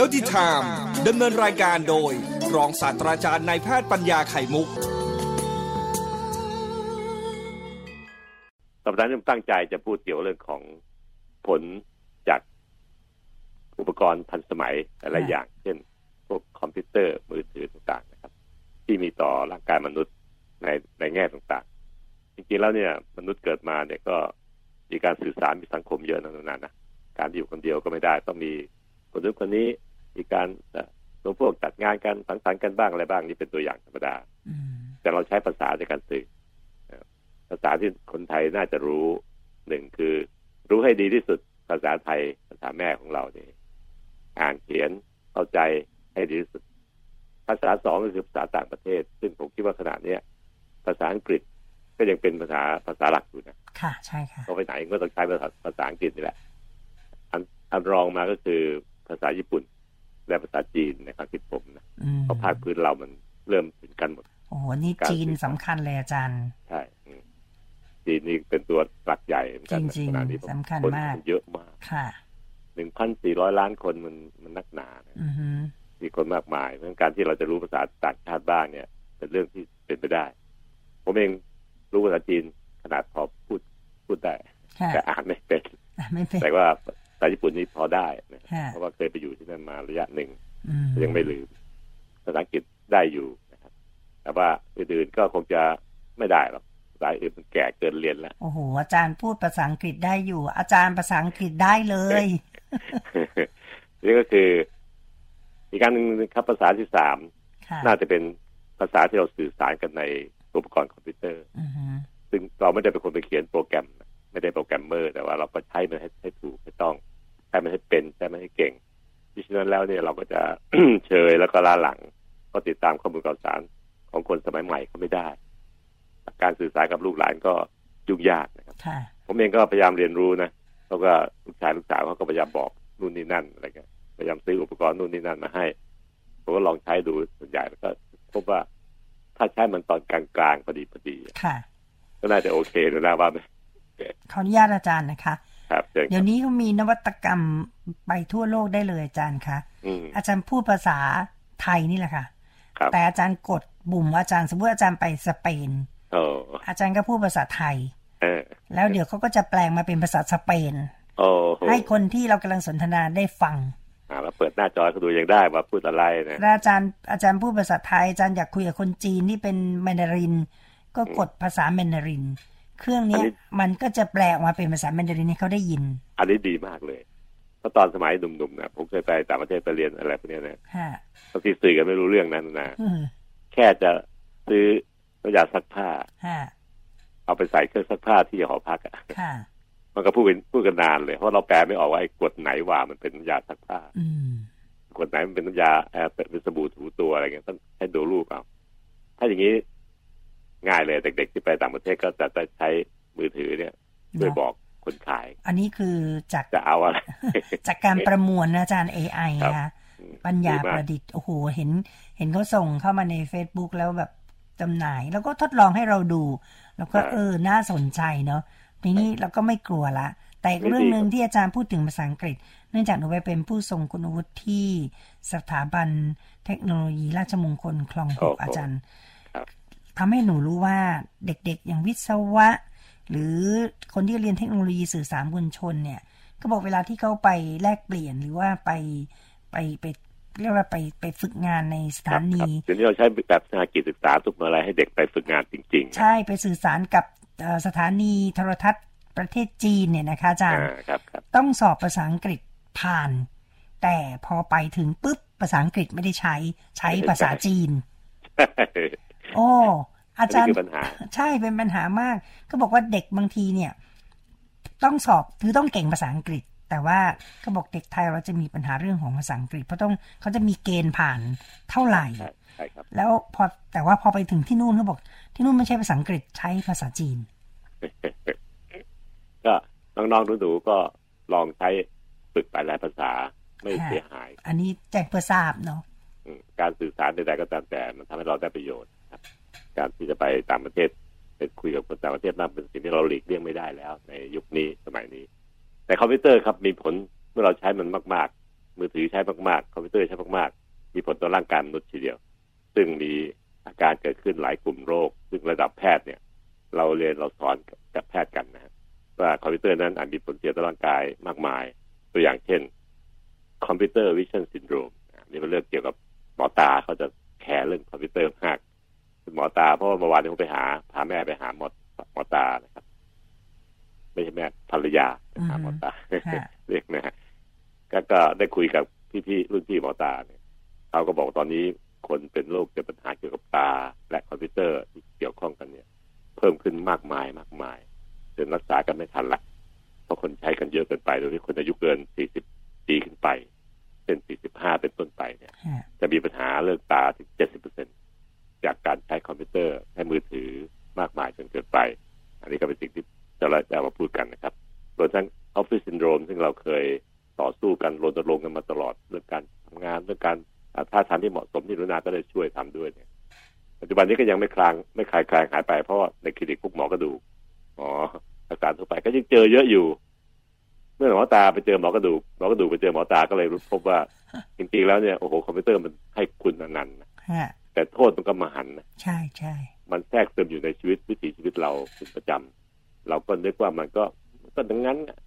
Healthy Time ดำเนินรายการโดย รองศาสตราจารย์นายแพทย์ปัญญาไข่มุก สัปดาห์นี้ผมตั้งใจจะพูดเกี่ยวเรื่องของผลจากอุปกรณ์ทันสมัยหลายๆอย่าง เช่น พวกคอมพิวเตอร์มือถือต่างๆนะครับ ที่มีต่อร่างกายมนุษย์ในในแง่ต่างๆ จริงๆแล้วเนี่ย มนุษย์เกิดมาเนี่ยก็มีการสื่อสารมีสังคมเยอะนานๆนะการอยู่คนเดียวก็ไม่ได้ต้องมีคนนู้นคนนี้ มีการรวมพวกจัดงานกันสังสรรค์กันบ้างอะไรบ้างนี่เป็นตัวอย่างธรรมดาอืมแต่เราใช้ภาษาในการสื่อนะครับภาษาที่คนไทยน่าจะรู้หนึ่งคือ รู้ให้ดีที่สุดภาษาไทยภาษาแม่ของเราเนี่ยอ่านเขียนเข้าใจให้ดีที่สุด ภาษาสองก็คือภาษาต่างประเทศ ซึ่งผมคิดว่าขณะเนี้ยภาษาอังกฤษก็ยังเป็นภาษาภาษาหลักอยู่นะค่ะใช่ค่ะเขาไปไหนก็ต้องใช้ภาษาภาษาอังกฤษนี่แหละอันอันรองมาก็คือภาษาญี่ปุ่น และภาษาจีนในความคิดผมนะอืมเพราะภาคพื้นเรามันเริ่มถึงกันหมดโอ้โหนี่การจีนสื่อสารสำคัญเลยอาจารย์ใช่อืมจีนนี่เป็นตัวหลักใหญ่เหมือนกันนะจริงๆขณะนี้ผมสำคัญนมากเยอะมากค่ะหนึ่งพันสี่ร้อยล้านคนมันมันนักหนานะอือฮึมีคนมากมายเพราะฉะนั้นการที่เราจะรู้ภาษาต่างชาติบ้างเนี่ย เป็นเรื่องที่เป็นไปได้ ผมเองรู้ภาษาจีนขนาดพอพูดพูดได้ค่ะแต่อ่านไม่เป็นอะไม่เป็นแต่ว่า ภาษาญี่ปุ่นนี่พอได้นะค่ะเพราะว่าเคยไปอยู่ที่นั่นมาระยะหนึ่งอืมยังไม่ลืมภาษาอังกฤษได้อยู่นะครับ แต่ว่าอื่นๆก็คงจะไม่ได้หรอกภาษาอื่นมันแก่เกินเรียนแล้ว โอ้โห อาจารย์พูดภาษาอังกฤษได้อยู่ อาจารย์ภาษาอังกฤษได้เลย นี่ก็คือ อีกการหนึ่งครับภาษาที่สามค่ะน่าจะเป็นภาษาที่เราสื่อสารกันในอุปกรณ์คอมพิวเตอร์อือฮึซึ่งเราไม่ได้เป็นคนไปเขียนโปรแกรมนะไม่ได้โปรแกรมเมอร์ แต่ว่าเราก็ใช้มันให้ให้ถูกให้ต้อง ใช้มันให้เป็นใช้มันให้เก่งมิฉะนั้นแล้วเนี่ยเราก็จะเชยแล้วก็ล้าหลัง ก็ติดตามข้อมูลข่าวสารของคนสมัยใหม่ก็ไม่ได้ การสื่อสารกับลูกหลานก็ยุ่งยากนะครับค่ะผมเองก็พยายามเรียนรู้นะแล้วก็ลูกชายลูกสาวเขาก็พยายามบอกนู่นนี่นั่นอะไรเงี้ยพยายามซื้ออุปกรณ์นู่นนี่นั่นมาให้ผมก็ลองใช้ดูส่วนใหญ่แล้วก็พบว่าถ้าใช้มันตอนกลางๆพอดีพอดีค่ะก็น่าจะโอเคดูนะว่าไหมขออนุญาตอาจารย์นะคะ ครับเชิญคเดี๋ยรับวนี้เขามีนวัตกรรมไปทั่วโลกได้เลยอาจารย์คะอืมอาจารย์พูดภาษาไทยนี่แหละค่ะครับแต่อาจารย์กดบุ่มอาจารย์สมมติอาจารย์ไปสเปนโอ้อาจารย์ก็พูดภาษาไทยเออแล้วเดี๋ยวเขาก็จะแปลงมาเป็นภาษาสเปนโอ้โหให้คนที่เรากำลังสนทนาได้ฟังอ่าเราเปิดหน้าจอเขาดูยังได้ว่าพูดอะไรนะแล้วอาจารย์อาจารย์พูดภาษาไทยอาจารย์อยากคุยกับคนจีนที่เป็นแมนดาริน ก็กดภาษาแมนดาริน เครื่องเนี้ยมันก็จะแปลออกมาเป็นภาษาแมนดารินให้เขาได้ยิน อันนี้ดีมากเลยเพราะตอนสมัยหนุ่มๆนะผมเคยไปต่างประเทศไปเรียนอะไรพวกเนี้ยนะค่ะบางทีสื่อกันไม่รู้เรื่องนั้นนะอืมแค่จะซื้อน้ำยาซักผ้าค่ะเอาไปใส่เครื่องซักผ้าที่หอพักอะค่ะมันก็พูดเป็นพูดกันนานเลยเพราะเราแปลไม่ออกว่าไอ้กฎไหนว่ามันเป็นน้ำยาซักผ้าอืมกฎไหนมันเป็นน้ำยาเออเป็นสบู่ถูตัวอะไรเงี้ยต้องให้ดูรูปเอาถ้าอย่างนี้ ง่ายเลยเด็ก ๆ ที่ไปต่างประเทศก็จะได้ใช้มือถือเนี่ยช่วยบอกคนขาย อันนี้คือจากจะเอาอะไรจากการประมวลนะอาจารย์ AI ครับนะคะอืมปัญญาดีมกประดิษฐ์โอ้โหเห็น เห็นเขาส่งเข้ามาใน Facebook แล้วแบบจำหน่าย แล้วก็ทดลองให้เราดู แล้วก็เออน่าสนใจเนาะทีนี้เราก็ไม่กลัวละ แต่อีกเรื่องหนึ่งที่อาจารย์พูดถึงภาษาอังกฤษ เนื่องจากหนูไปเป็นผู้ทรงคุณวุฒิที่สถาบันเทคโนโลยีราชมงคลคลองหโอ้กโหอาจารย์ครับ ทำให้หนูรู้ว่าเด็กๆ อย่างวิศวะ หรือคนที่เรียนเทคโนโลยีสื่อสารมวลชนเนี่ย ก็บอกเวลาที่เขาไปแลกเปลี่ยนหรือว่าไปไปไปเรียกว่าไปไปฝึกงานในสครัถาบนีครับเดี๋ยวนี้เราใช้แบบสากิจศึกษาทุกเมื่อไรให้เด็กไปฝึกงานจริงๆนะใช่ไปสื่อสารกับเอ่อสถานีโทรทัศน์ประเทศจีนเนี่ยนะคะอาจารย์อ่าครับครับต้องสอบภาษาอังกฤษผ่าน แต่พอไปถึงปุ๊บภาษาอังกฤษไม่ได้ใช้ใช้ภาษาจีน โอ้อาจารนี่ย์คือปัญหาใช่เป็นปัญหามาก ก็บอกว่าเด็กบางทีเนี่ย ต้องสอบคือต้องเก่งภาษาอังกฤษ แต่ว่าก็บอกเด็กไทยเราจะมีปัญหาเรื่องของภาษาอังกฤษ เพราะต้องเขาจะมีเกณฑ์ผ่านเท่าไหร่ใช่ใช่ครับแล้วพอแต่ว่าพอไปถึงที่นู่นเขาบอก ที่นู่นไม่ใช่ภาษาอังกฤษใช้ภาษาจีน ก็น้องๆดูๆก็ลองใช้ฝึกไปหลายภาษาไม่ค่ะเสียหาย อันนี้แจ้งเพื่อทราบเนาะอืมการสื่อสารใดๆก็ตามแต่มันทำให้เราได้ประโยชน์ครับ การที่จะไปต่างประเทศไปคุยกับคนต่างประเทศนั่นเป็นสิ่งที่เราหลีกเลี่ยงไม่ได้แล้ว ในยุคนี้สมัยนี้ แต่คอมพิวเตอร์ครับมีผลเมื่อเราใช้มันมาก ๆ มือถือใช้มากๆ คอมพิวเตอร์ใช้มากๆ มีผลต่อร่างกายมนุษย์ทีเดียว ซึ่งมีอาการเกิดขึ้นหลายกลุ่มโรค ซึ่งระดับแพทย์เนี่ย เราเรียนเราสอนกับแพทย์กันนะว่าคอมพิวเตอร์นั้นอาจมีผลเสียต่อร่างกายมากมาย ตัวอย่างเช่น computer vision syndrome นี่เป็นเรื่องเกี่ยวกับหมอตาเขาจะแคร์เรื่องคอมพิวเตอร์มาก หมอตา เพราะว่าเมื่อวานนี้ผมไปหาพาแม่ไปหาหมอหมอตานะครับ ไม่ใช่แม่ภรรยาไปหาหมอตาค่ะเรียกนะฮะก็ก็ได้คุยกับพี่ๆรุ่นพี่หมอตาเนี่ยเขาก็บอกว่าตอนนี้คนเป็นโรคเกี่ยวกับปัญหาเกี่ยวกับตา และคอมพิวเตอร์ที่เกี่ยวข้องกันเนี่ย เพิ่มขึ้นมากมายมากมายจนรักษากันไม่ทันละเพราะคนใช้กันเยอะเกินไปโดยที่คนอายุเกิน 40 ปีขึ้นไป เป็น 45 เป็นต้นไปเนี่ยค่ะจะมีปัญหาเรื่องตาถึง 70% จากการใช้คอมพิวเตอร์ใช้มือถือมากมายจนเกินไป อันนี้ก็เป็นสิ่งที่จะเราจะเอามาพูดกันนะครับรวมทั้งออฟฟิศซินโดรมซึ่งเราเคยต่อสู้กันรณรงค์กันมาตลอดเรื่องการทำงานเรื่องการท่าทางที่เหมาะสมที่รุนาก็ได้ช่วยทำด้วยเนี่ยปัจจุบันนี้ก็ยังไม่คลางไม่คลายคลายหายไปเพราะในคลินิกพวกหมอกระดูกหมออาการทั่วไปก็ยังเจอเยอะอยู่ เมื่อหมอตาไปเจอหมอกระดูกหมอกระดูกไปเจอหมอตาก็เลยรู้พบว่าจริงๆแล้วเนี่ยโอ้โหคอมพิวเตอร์มันให้คุณอนันต์น แต่โทษมันก็มหันต์นะใช่ใช่มันแทรกซึมอยู่ในชีวิตวิถีชีวิตเราเป็นประจำเราก็นึกว่ามันก็มันก็ดังนั้นน่ะ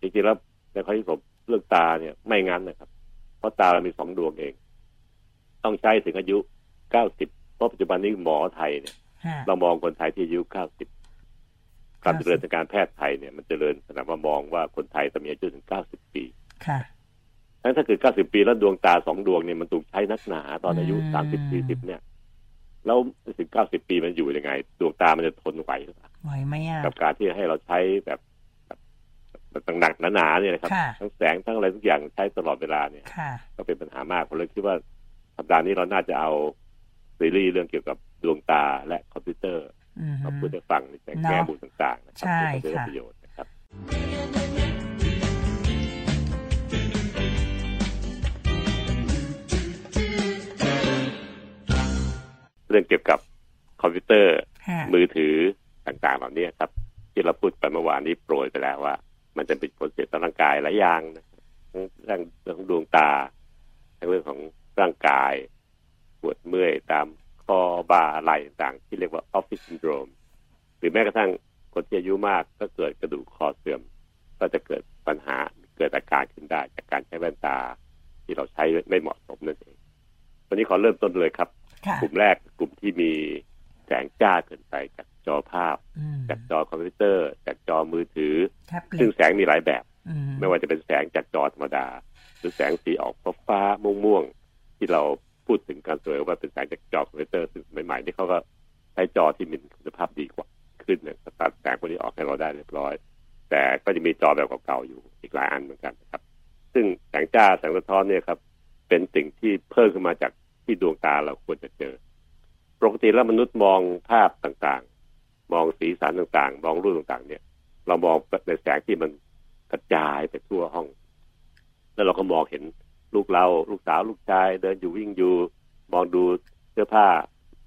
จริงๆแล้วในความที่ผมเรื่องตาเนี่ยไม่งั้นนะครับ เพราะตาเรามีสองดวงเอง ต้องใช้ถึงอายุเก้าสิบเพราะปัจจุบันนี้หมอไทยเนี่ยค่ะเรามองคนไทยที่อายุเก้าสิบการ90เจริญทางการแพทย์ไทยเนี่ยมันเจริญขนาดว่ามองว่าคนไทยต้องมีอายุถึงเก้าสิบปีค่ะทั้ง ถ้าเกิดเก้าสิบปีแล้วดวงตาสองดวงเนี่ยมันถูกใช้นักหนาตอนอายุอืมสามสิบสี่สิบเนี่ย แล้วสิบเก้าสิบปีมันอยู่ยังไง ดวงตามันจะทนไหวหรือเปล่าไหวไหมอะกับการที่ให้เราใช้แบบแบบแบบหนักๆหนาๆเนี่ยนะครับค่ะทั้งแสงทั้งอะไรทุกอย่างใช้ตลอดเวลาเนี่ยค่ะก็เป็นปัญหามากผมเลยคิดว่าสัปดาห์นี้เราน่าจะเอาซีรีส์เรื่องเกี่ยวกับดวงตาและคอมพิวเตอร์อืมมาพูดให้ฟังในแง่มุมต่างๆนะครัใช่เพื่อจะได้ค่ะประโยชน์นะครับ เรื่องเกี่ยวกับคอมพิวเตอร์ค่ะมือถือต่างๆเหล่านี้ครับ ที่เราพูดไปเมื่อวานนี้โปรยไปแล้วว่า มันจะเป็นผลเสียต่อร่างกายหลายอย่างนะทั้งเรื่องเรื่องของดวงตาทั้งเรื่องของร่างกายปวดเมื่อยตามคอบ่าไหล่ต่างๆ ที่เรียกว่าออฟฟิศซินโดรมหรือแม้กระทั่งคนที่อายุมากก็เกิดกระดูกคอเสื่อม ก็จะเกิดปัญหาเกิดอาการขึ้นได้จากการใช้แว่นตาที่เราใช้ไม่เหมาะสมนั่นเองวันนี้ขอเริ่มต้นเลยครับค่ะ กลุ่มแรกกลุ่มที่มีแสงจ้าเกินไปจากจอภาพอืมจากจอคอมพิวเตอร์ จากจอมือถือแท็บเล็ซึ่งตแสงมีหลายแบบอืมไม่ว่าจะเป็นแสงจากจอธรรมดา หรือแสงสีออกฟ้าๆม่วงๆที่เราพูดถึงการสวยว่าเป็นแสงจากจอคอมพิวเตอร์ซึ่งใหม่ๆนี่เขาก็ใช้จอที่มีคุณภาพดีกว่าขึ้นเนี่ยสตัดแสงพวกนี้ออกให้เราได้เรียบร้อย แต่ก็จะมีจอแบบเก่าๆอยู่อีกหลายอันเหมือนกันนะครับ ซึ่งแสงจ้าแสงสะท้อนเนี่ยครับ เป็นสิ่งที่เพิ่มขึ้นมาจาก ที่ดวงตาเราควรจะเจอ ปกติแล้วมนุษย์มองภาพต่างๆ มองสีสันต่างๆ มองรูปต่างๆ เนี่ย เรามองในแสงที่มันกระจายไปทั่วห้อง แล้วเราก็มองเห็นลูกเราลูกสาวลูกชาย เดินอยู่วิ่งอยู่ มองดูเสื้อผ้า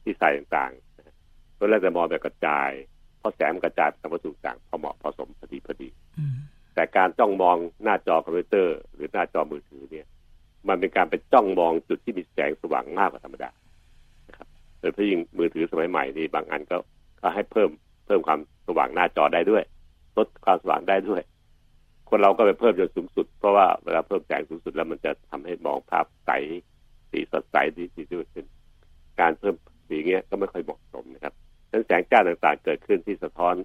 ที่ใส่ต่างๆตอนแรกจะมองแบบกระจายเพราะแสงมันกระจายไปตามวัตถุต่างพอเหมาะพอสมพอดีพอดีอืมแต่การจ้องมองหน้าจอคอมพิวเตอร์ หรือหน้าจอมือถือเนี่ย มันเป็นการไปจ้องมองจุดที่มีแสงสว่างมากกว่าธรรมดานะครับโดยเฉพาะยิ่งมือถือสมัยใหม่นี่บางอันก็ก็ให้เพิ่มเพิ่มความสว่างหน้าจอได้ด้วยลดความสว่างได้ด้วย คนเราก็ไปเพิ่มจนสูงสุด เพราะว่าเวลาเพิ่มแสงสูงสุดแล้วมันจะทำให้มองภาพใสสีสดใสดีดีด้วยขึ้นการเพิ่มสีเงี้ยก็ไม่ค่อยเหมาะสมนะครับดังนั้นแสงจ้าต่างๆ เกิดขึ้นที่สะท้อน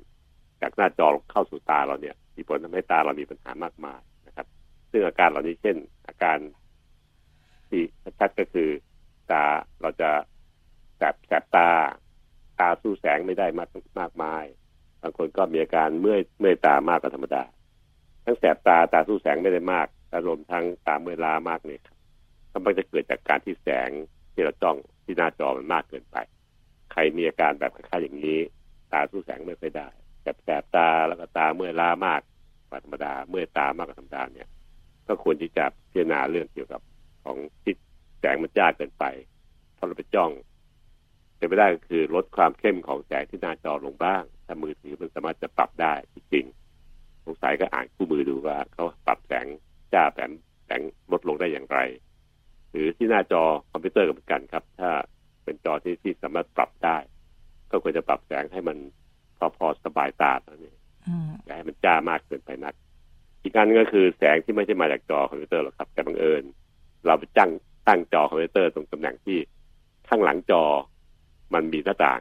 จากหน้าจอเข้าสู่ตาเราเนี่ยมีผลทำให้ตาเรามีปัญหามากมายนะครับ ซึ่งอาการเหล่านี้เช่น อาการ ที่ชัดๆก็คือตาเราจะแสบแสบตา ตาสู้แสงไม่ได้มากมากมาย บางคนก็มีอาการเมื่อยเมื่อยตามากกว่าธรรมดา ทั้งแสบตาตาสู้แสงไม่ได้มากอารมณ์ทั้งตาเมื่อยล้ามากเนี่ยครับก็มักจะเกิดจากการที่แสงที่เราจ้องที่หน้าจอมันมากเกินไป ใครมีอาการแบบคล้ายๆอย่างนี้ ตาสู้แสงไม่ค่อยได้แสบแสบตาแล้วก็ตาเมื่อยล้ามากกว่าธรรมดา เมื่อยตามากกว่าธรรมดาเนี่ย ก็ควรที่จะพิจารณาเรื่องเกี่ยวกับ ของที่แสงมันจ้าเกินไปเพราะเราไปจ้องเป็นไปได้ก็คือลดความเข้มของแสงที่หน้าจอลงบ้างถ้ามือถือมันสามารถจะปรับได้จริงๆสงสัยก็อ่านคู่มือดูว่าเขาปรับแสงจ้าแสงแสงลดลงได้อย่างไร หรือที่หน้าจอคอมพิวเตอร์ก็เหมือนกันครับ ถ้าเป็นจอที่ที่สามารถปรับได้ ก็ควรจะปรับแสงให้มันพอพอสบายตาตัวนี้อืมอย่าให้มันจ้ามากเกินไปนัก อีกการนึงก็คือแสงที่ไม่ใช่มาจากจอคอมพิวเตอร์หรอกครับ แต่บังเอิญ เราไปตั้งตั้งจอคอมพิวเตอร์ตรงตำแหน่งที่ข้างหลังจอมันมีหน้าต่าง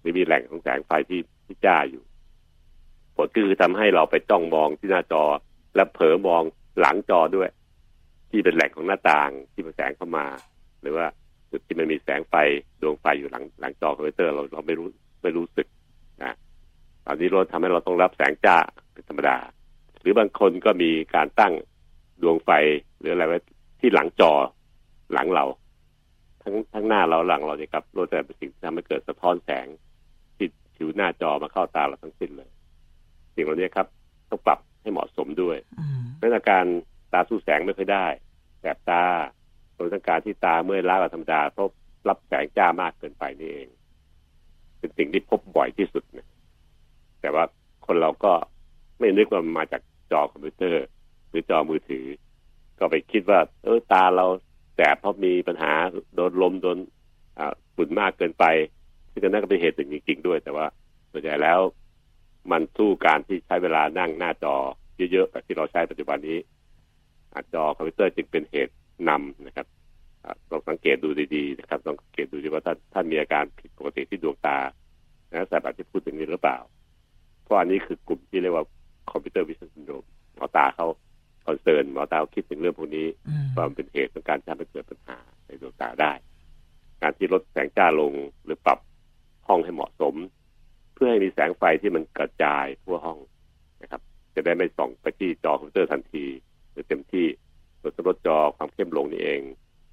หรือมีแหล่งของแสงไฟที่ที่จ้าอยู่ผลคือทำให้เราไปจ้องมองที่หน้าจอ และเผลอมองหลังจอด้วย ที่เป็นแหล่งของหน้าต่างที่มันแสงเข้ามา หรือว่าจุดที่มันมีแสงไฟดวงไฟอยู่หลังหลังจอคอมพิวเตอร์เราเราไม่รู้ไม่รู้สึกนะตอนนี้เราทำให้เราต้องรับแสงจ้าเป็นธรรมดา หรือบางคนก็มีการตั้งดวงไฟหรืออะไรไว้ ที่หลังจอหลังเรา ทั้งทั้งหน้าเราหลังเราเนี่ยครับโลดแต่เป็นสิ่งที่ทำให้เกิดสะท้อนแสงที่ผิวหน้าจอมาเข้าตาเราทั้งสิ้นเลย สิ่งเหล่านี้ครับ ต้องปรับให้เหมาะสมด้วยอืมเพราะอาการตาสู้แสงไม่ค่อยได้แสบตาโดยทั้งการที่ตาเมื่อยล้ากว่าธรรมดาเพราะรับแสงจ้ามากเกินไปนี่เอง เป็นสิ่งที่พบบ่อยที่สุดนะแต่ว่าคนเราก็ไม่นึกว่ามันมาจากจอคอมพิวเตอร์ หรือจอมือถือ ก็ไปคิดว่า เออตาเราแสบเพราะมีปัญหาโดนลมโดนอ่าฝุ่นมากเกินไป ซึ่งก็น่าจะเป็นเหตุหนึ่งจริง ๆ ด้วย แต่ว่าส่วนใหญ่แล้ว มันสู้การที่ใช้เวลานั่งหน้าจอเยอะๆแบบที่เราใช้ปัจจุบันนี้อ่าจอคอมพิวเตอร์จึงเป็นเหตุนำนะครับอ่าลองสังเกตดูดีๆนะครับลองสังเกตดูดีว่าท่านท่านมีอาการผิดปกติที่ดวงตานะแต่แบบที่พูดถึงนี้หรือเปล่า เพราะอันนี้คือกลุ่มที่เรียกว่า computer vision syndrome หมอตาเขา concern หมอตาเขาคิดถึงเรื่องพวกนี้อืมว่ามันเป็นเหตุของการทำให้เกิดปัญหาในดวงตาได้ การที่ลดแสงจ้าลงหรือปรับห้องให้เหมาะสม เพื่อให้มีแสงไฟที่มันกระจายทั่วห้องนะครับ จะได้ไม่ส่องไปที่จอคอมพิวเตอร์ทันที หรือเต็มที่ส่วนลดจอความเข้มลงนี่เอง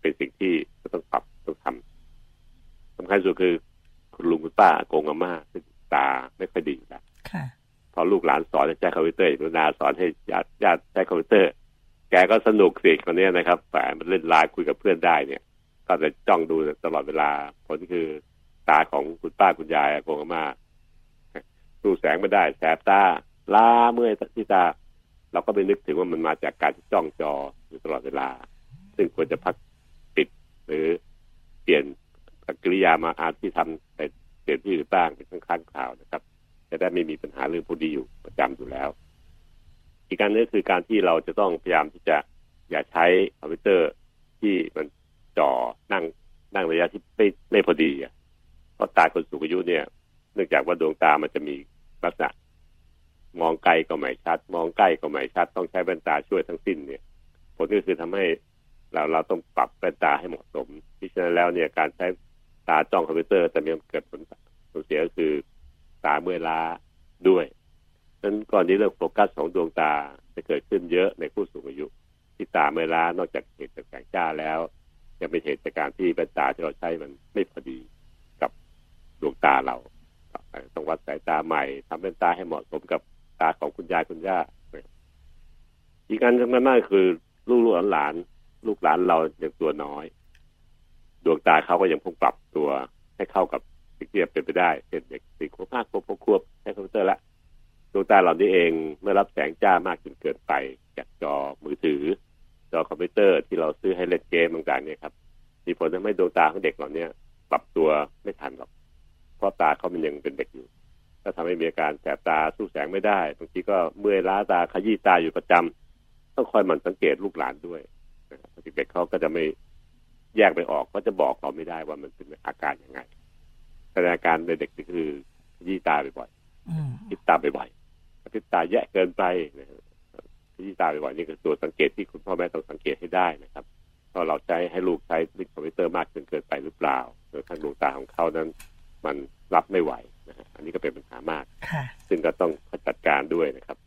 เป็นสิ่งที่จะต้องปรับต้องทำสำคัญสุดคือคุณลุงคุณป้าอากงอาม่าซึ่งตาไม่ค่อยดีอยู่แล้วค่ะ พอลูกหลานสอนให้ใช้คอมพิวเตอร์กรุณาสอนให้ญาติญาติใช้คอมพิวเตอร์ แกก็สนุกสิคนเนี้ยนะครับแถมมันเล่นไลน์คุยกับเพื่อนได้เนี่ย ก็จะจ้องดูตลอดเวลา ผลคือตาของคุณป้าคุณยายอากงอาม่าสู้แสงไม่ได้แสบตาล้าเมื่อยที่ตา เราก็ไปนึกถึงว่ามันมาจากการที่จ้องจออยู่ตลอดเวลา ซึ่งควรจะพักปิดหรือเปลี่ยนกิริยามาอาที่ทำไปเปลี่ยนที่หรือบ้างเป็นครั้งๆคราวนะครับ จะได้ไม่มีปัญหาเรื่องพวกนี้อยู่ประจำอยู่แล้ว อีกการนึงคือการที่เราจะต้องพยายามที่จะอย่าใช้คอมพิวเตอร์ที่มันจ่อนั่งนั่งระยะที่ไม่ไม่พอดีอะเพราะตาคนสูงอายุเนี่ย เนื่องจากว่าดวงตามันจะมีลักษณะมองไกลก็ไม่ชัด มองใกล้ก็ไม่ชัด ต้องใช้แว่นตาช่วยทั้งสิ้นเนี่ย ผลก็คือทำให้เราเราต้องปรับแว่นตาให้เหมาะสมที่ฉะนั้นแล้วเนี่ยการใช้ตาจ้องคอมพิวเตอร์แต่มีเกิดผลผลเสียก็คือ ตาเมื่อยล้าด้วยฉะนั้นก่อนนี้เรื่องโฟกัสของดวงตาจะเกิดขึ้นเยอะในผู้สูงอายุ ที่ตาเมื่อยล้านอกจากเหตุจากแสงจ้าแล้ว ยังเป็นเหตุจากการที่แว่นตาที่เราใช้มันไม่พอดีกับดวงตาเราต้องวัดสายตาใหม่ทำแว่นตาให้เหมาะสมกับตาของคุณยายคุณย่าอีกอันสำคัญมากคือลูกหลานลูกหลานเราอย่างตัวน้อย ดวงตาเขาก็ยังคงปรับตัวให้เข้ากับ สิ่งที่จะเป็นไปได้เช่นเด็กสี่ขวบห้าขวบหกขวบใช้คอมพิวเตอร์ละดวงตาเหล่านี้เองเมื่อรับแสงจ้ามากจนเกินไปจากจอมือถือ จอคอมพิวเตอร์ที่เราซื้อให้เล่นเกมต่างๆเนี่ยครับมีผลทำให้ดวงตาของเด็กเหล่านี้ปรับตัวไม่ทันหรอก เพราะตาเขามันยังเป็นเด็กอยู่ก็ทำให้มีอาการแสบตาสู้แสงไม่ได้บางทีก็เมื่อยล้าตาขยี้ตาอยู่ประจำต้องคอยหมั่นสังเกตลูกหลานด้วยนะครับเด็กๆเขาก็จะไม่แยกไปออกก็จะบอกเราไม่ได้ว่ามันเป็นอาการยังไง สดงอาการในเด็กก็คือยี่ตาบ่อยอืมๆคิดตาบ่อยๆคิดตาแยะเกินไปนะครับยี่ตาบ่อยๆนี่คือตัวสังเกตที่คุณพ่อแม่ต้องสังเกตให้ได้นะครับเพราะเราใช้ให้ลูกใช้ลิคอมพิวเตอร์มากจนเกินไปหรือเปล่าโดยทางดวงตาของเขานั้น มันรับไม่ไหวนะฮะอันนี้ก็เป็นปัญหามากค่ะซึ่งก็ต้องจัดการด้วยนะครับ